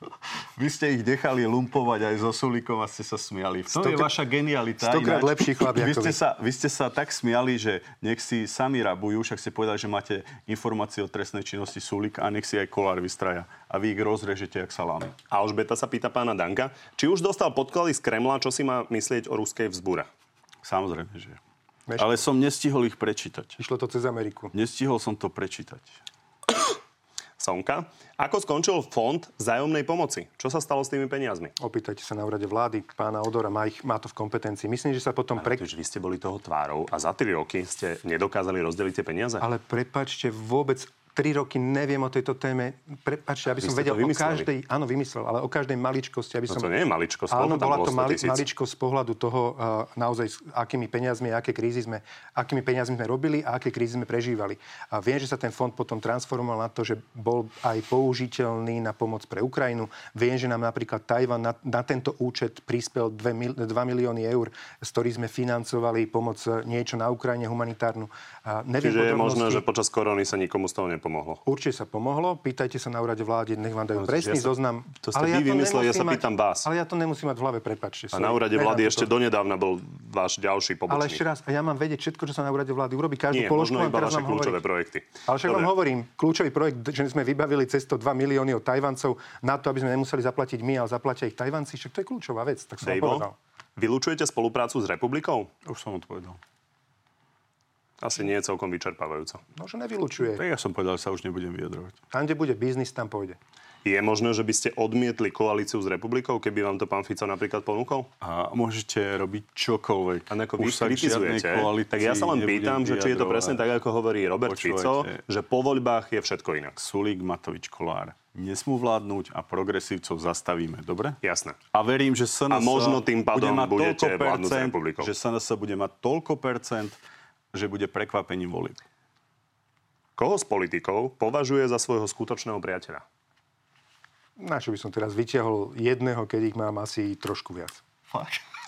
Vy ste ich nechali lumpovať aj so Sulikom a ste sa smiali. V tom je vaša genialita. stokrát lepší chlap vy ste, sa, vy ste sa tak smiali, že nech si sami rabujú, však ste povedali, že máte informácie o trestnej činnosti Sulik a nech si aj Kolár vystraja. A vy ich rozrežete jak salámy. Alžbeta sa pýta pána Danka, či už dostal podklady z Kremla, čo si má myslieť o ruskej vzbúre. Samozrejme, že. Meško. Ale som nestihol ich prečítať. Išlo to cez Ameriku. Nestihol som to prečítať. Sonka, ako skončil fond vzájomnej pomoci? Čo sa stalo s tými peniazmi? Opýtajte sa na úrade vlády pána Odora, má, ich, má to v kompetencii. Myslím, že sa potom... Pre... Vy ste boli toho tvárou a za 3 roky ste nedokázali rozdeliť tie peniaze? Ale prepačte, vôbec tri roky neviem o tejto téme. Prepačte, aby Vy som vedel o každej, áno, vymyslel, ale o každej maličkosti, aby No som... to nie je maličkosť, Áno, bola to 100 mali, maličkosť z pohľadu toho, uh, naozaj s akými peniazmi, aké krízy sme, akými peniazmi sme robili a aké krízy sme prežívali. A viem, že sa ten fond potom transformoval na to, že bol aj použiteľný na pomoc pre Ukrajinu. Viem, že nám napríklad Tajvan na, na tento účet prispel 2, mil, 2 milióny eur, z ktorých sme financovali pomoc e, niečo na Ukrajine humanitárnu. Neviem Čiže je možné, že počas korony sa nikomu z toho nepomohlo. Určite sa pomohlo. Pýtajte sa na úrade vlády, nech vám dajú No, presný ja sa- zoznam. to ste vy vymysleli, ja sa pýtam vás. Ale ja to nemusím mať v hlave, prepačte. A na úrade vlády ešte to. donedávna bol váš ďalší Ale pobočník. ešte raz, a ja mám vedieť všetko, čo sa na úrade vlády urobí, každú Nie, položku. možno iba vaše kľúčové hovoriť. projekty. Ale však Dobre. vám hovorím, kľúčový projekt, že sme vybavili cez to 2 milióny od Tajvancov na to, aby sme nemuseli zaplatiť my, ale zaplatia ich Tajvanci, však to je kľúčová vec, tak som vám Dejvo, povedal. vylúčujete spoluprácu s republikou? Už som odpovedal. Asi nie je celkom vyčerpávajúco. No, že nevylučuje. Tak ja som povedal, že sa už nebudem vyjadrovať. Tam, kde bude biznis, tam pôjde. Je možné, že by ste odmietli koalíciu s republikou, keby vám to pán Fico napríklad ponúkol? A môžete robiť čokoľvek. A ako vy kritizujete, tak ja sa len pýtam, že či je to presne tak, ako hovorí Robert Fico, Počúvajte. že po voľbách je všetko inak. Sulík, Matovič, Kolár. Nesmú vládnuť a progresívcov zastavíme, dobre? Jasné. A verím, že SNS A možno tým pádom bude mať budete toľko percent, že SNS bude mať toľko percent, že bude prekvapením volieb. Koho z politikov považuje za svojho skutočného priateľa? Na čo by som teraz vytiahol jedného, keď ich mám asi trošku viac.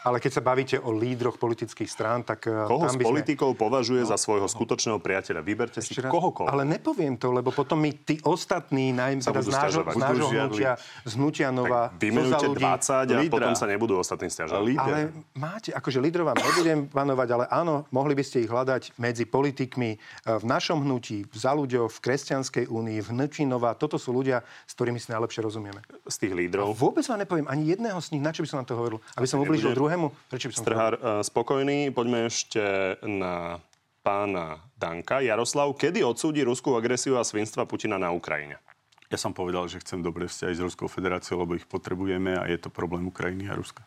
Ale keď sa bavíte o lídroch politických strán, tak eh, Koho tam z by sme... politikov považuje za svojho skutočného priateľa? Vyberte si raz, kohokoľvek. Ale nepoviem to, lebo potom mi tí ostatní, najmä teda z nášho, z hnutia, z hnutia Nova, vymenujte zo za ľudí. 20 a Lídra. potom sa nebudú ostatní stiažovať. Ale máte, akože lídrov vám nebudem vanovať, ale áno, mohli by ste ich hľadať medzi politikmi eh, v našom hnutí, v Zaľuďo, v Kresťanskej únii, v hnutí Nova. Toto sú ľudia, s ktorými si najlepšie rozumieme. Z tých lídrov. Vôbec vám nepoviem ani jedného z nich, na čo by som vám to hovoril. Aby som ublížil Nebude- druhému? Prečo by som Strhár, eh, spokojný. Poďme ešte na pána Danka. Jaroslav, kedy odsúdi ruskú agresiu a svinstva Putina na Ukrajine? Ja som povedal, že chcem dobré vzťahy s Ruskou federáciou, lebo ich potrebujeme a je to problém Ukrajiny a Ruska.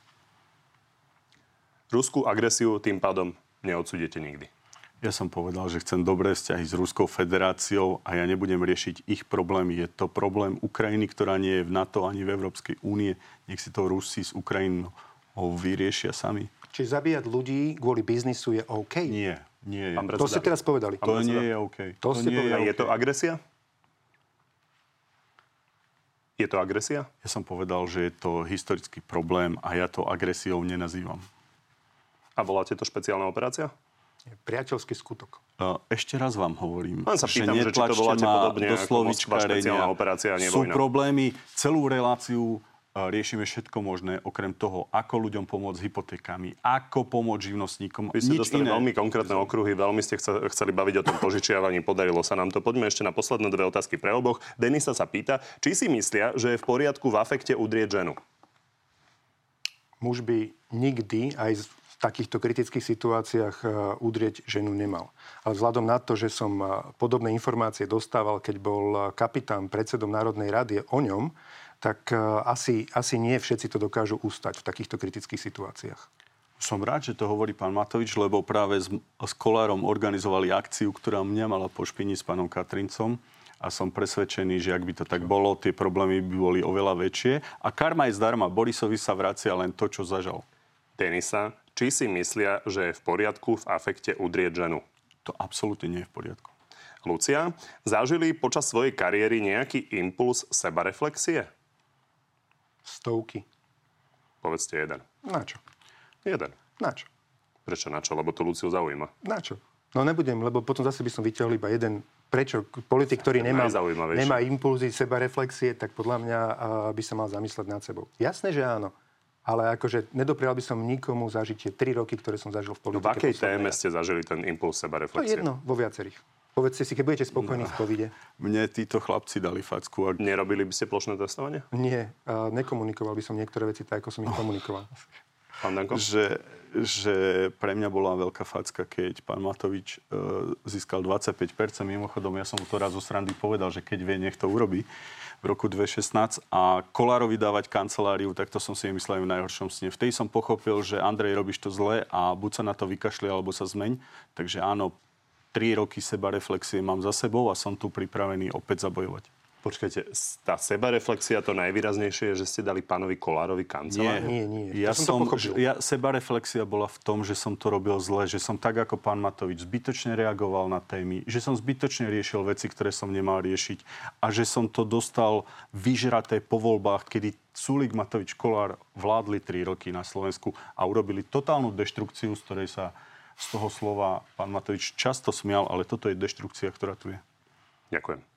Ruskú agresiu tým pádom neodsúdite nikdy. Ja som povedal, že chcem dobré vzťahy s Ruskou federáciou a ja nebudem riešiť ich problémy. Je to problém Ukrajiny, ktorá nie je v NATO ani v Európskej únie. Nech si to Rusi s Ukrajinou vyriešia sami. Čiže zabíjať ľudí kvôli biznisu je OK? Nie, nie je. Pán To ste teraz povedali. To nie je OK. To ste nie povedali. Je to agresia? Je to agresia? Ja som povedal, že je to historický problém a ja to agresiou nenazývam. A voláte to špeciálna operácia? Je priateľský skutok. E, Ešte raz vám hovorím, Len sa že pýtam, že či to voláte ma podobne do ako Moskva slovíčkarenia. špeciálna operácia a nie Sú problémy, celú reláciu riešime všetko možné, okrem toho, ako ľuďom pomôcť s hypotékami, ako pomôcť živnostníkom. Vy ste Nič dostali iné. veľmi konkrétne okruhy, veľmi ste chce- chceli baviť o tom požičiavaní, podarilo sa nám to. Poďme ešte na posledné dve otázky pre oboch. Denisa sa pýta, či si myslia, že je v poriadku v afekte udrieť ženu. Muž by nikdy aj v takýchto kritických situáciách e, udrieť ženu nemal. Ale vzhľadom na to, že som e, podobné informácie dostával, keď bol e, kapitán predsedom Národnej rady o ňom, tak e, asi, asi nie všetci to dokážu ustať v takýchto kritických situáciách. Som rád, že to hovorí pán Matovič, lebo práve s, s Kolárom organizovali akciu, ktorá mňa mala pošpiniť s pánom Katrincom a som presvedčený, že ak by to tak bolo, tie problémy by boli oveľa väčšie. A karma je zdarma. Borisovi sa vracia len to, čo zažal. Denisa, či si myslia, že je v poriadku v afekte udrieť ženu? To absolútne nie je v poriadku. Lucia, zažili počas svojej kariéry nejaký impuls sebareflexie? Stovky. Povedzte jeden. Na čo? Jeden. Na čo? Prečo na čo? Lebo to Luciu zaujíma. Na čo? No nebudem, lebo potom zase by som vyťahol iba jeden. Prečo politik, ktorý nemá, nemá impulzy, seba reflexie, tak podľa mňa by sa mal zamysleť nad sebou. Jasné, že áno. Ale akože nedoprial by som nikomu zažiť tie tri roky, ktoré som zažil v No politike. v akej téme ste zažili ten impuls To je sebareflexie? jedno, vo viacerých. Povedzte si, keď budete spokojní v covide. Mne títo chlapci dali facku. Ak... Nerobili by ste plošné testovanie? Nie, a nekomunikoval by som niektoré veci tak, ako som ich komunikoval. Pán Danko? Že, že pre mňa bola veľká facka, keď pán Matovič e, získal 25%. Mimochodom, ja som mu to raz zo srandy povedal, že keď vie, nech to urobí v roku 2016 a Kolárovi dávať kanceláriu, tak to som si nemyslel aj v najhoršom sne. Vtedy som pochopil, že Andrej, robíš to zle a buď sa na to vykašli, alebo sa zmeň. Takže áno, tri roky seba reflexie mám za sebou a som tu pripravený opäť zabojovať. Počkajte, tá sebareflexia, to najvýraznejšie je, že ste dali pánovi Kolárovi kancelár? Nie, nie. Ja to som, som, to ja, sebareflexia bola v tom, že som to robil zle, že som tak ako pán Matovič zbytočne reagoval na témy, že som zbytočne riešil veci, ktoré som nemal riešiť a že som to dostal vyžraté po voľbách, kedy Sulik, Matovič, Kolár vládli 3 roky na Slovensku a urobili totálnu deštrukciu, z ktorej sa z toho slova pán Matovič často smial, ale toto je deštrukcia, ktorá tu je. Ďakujem.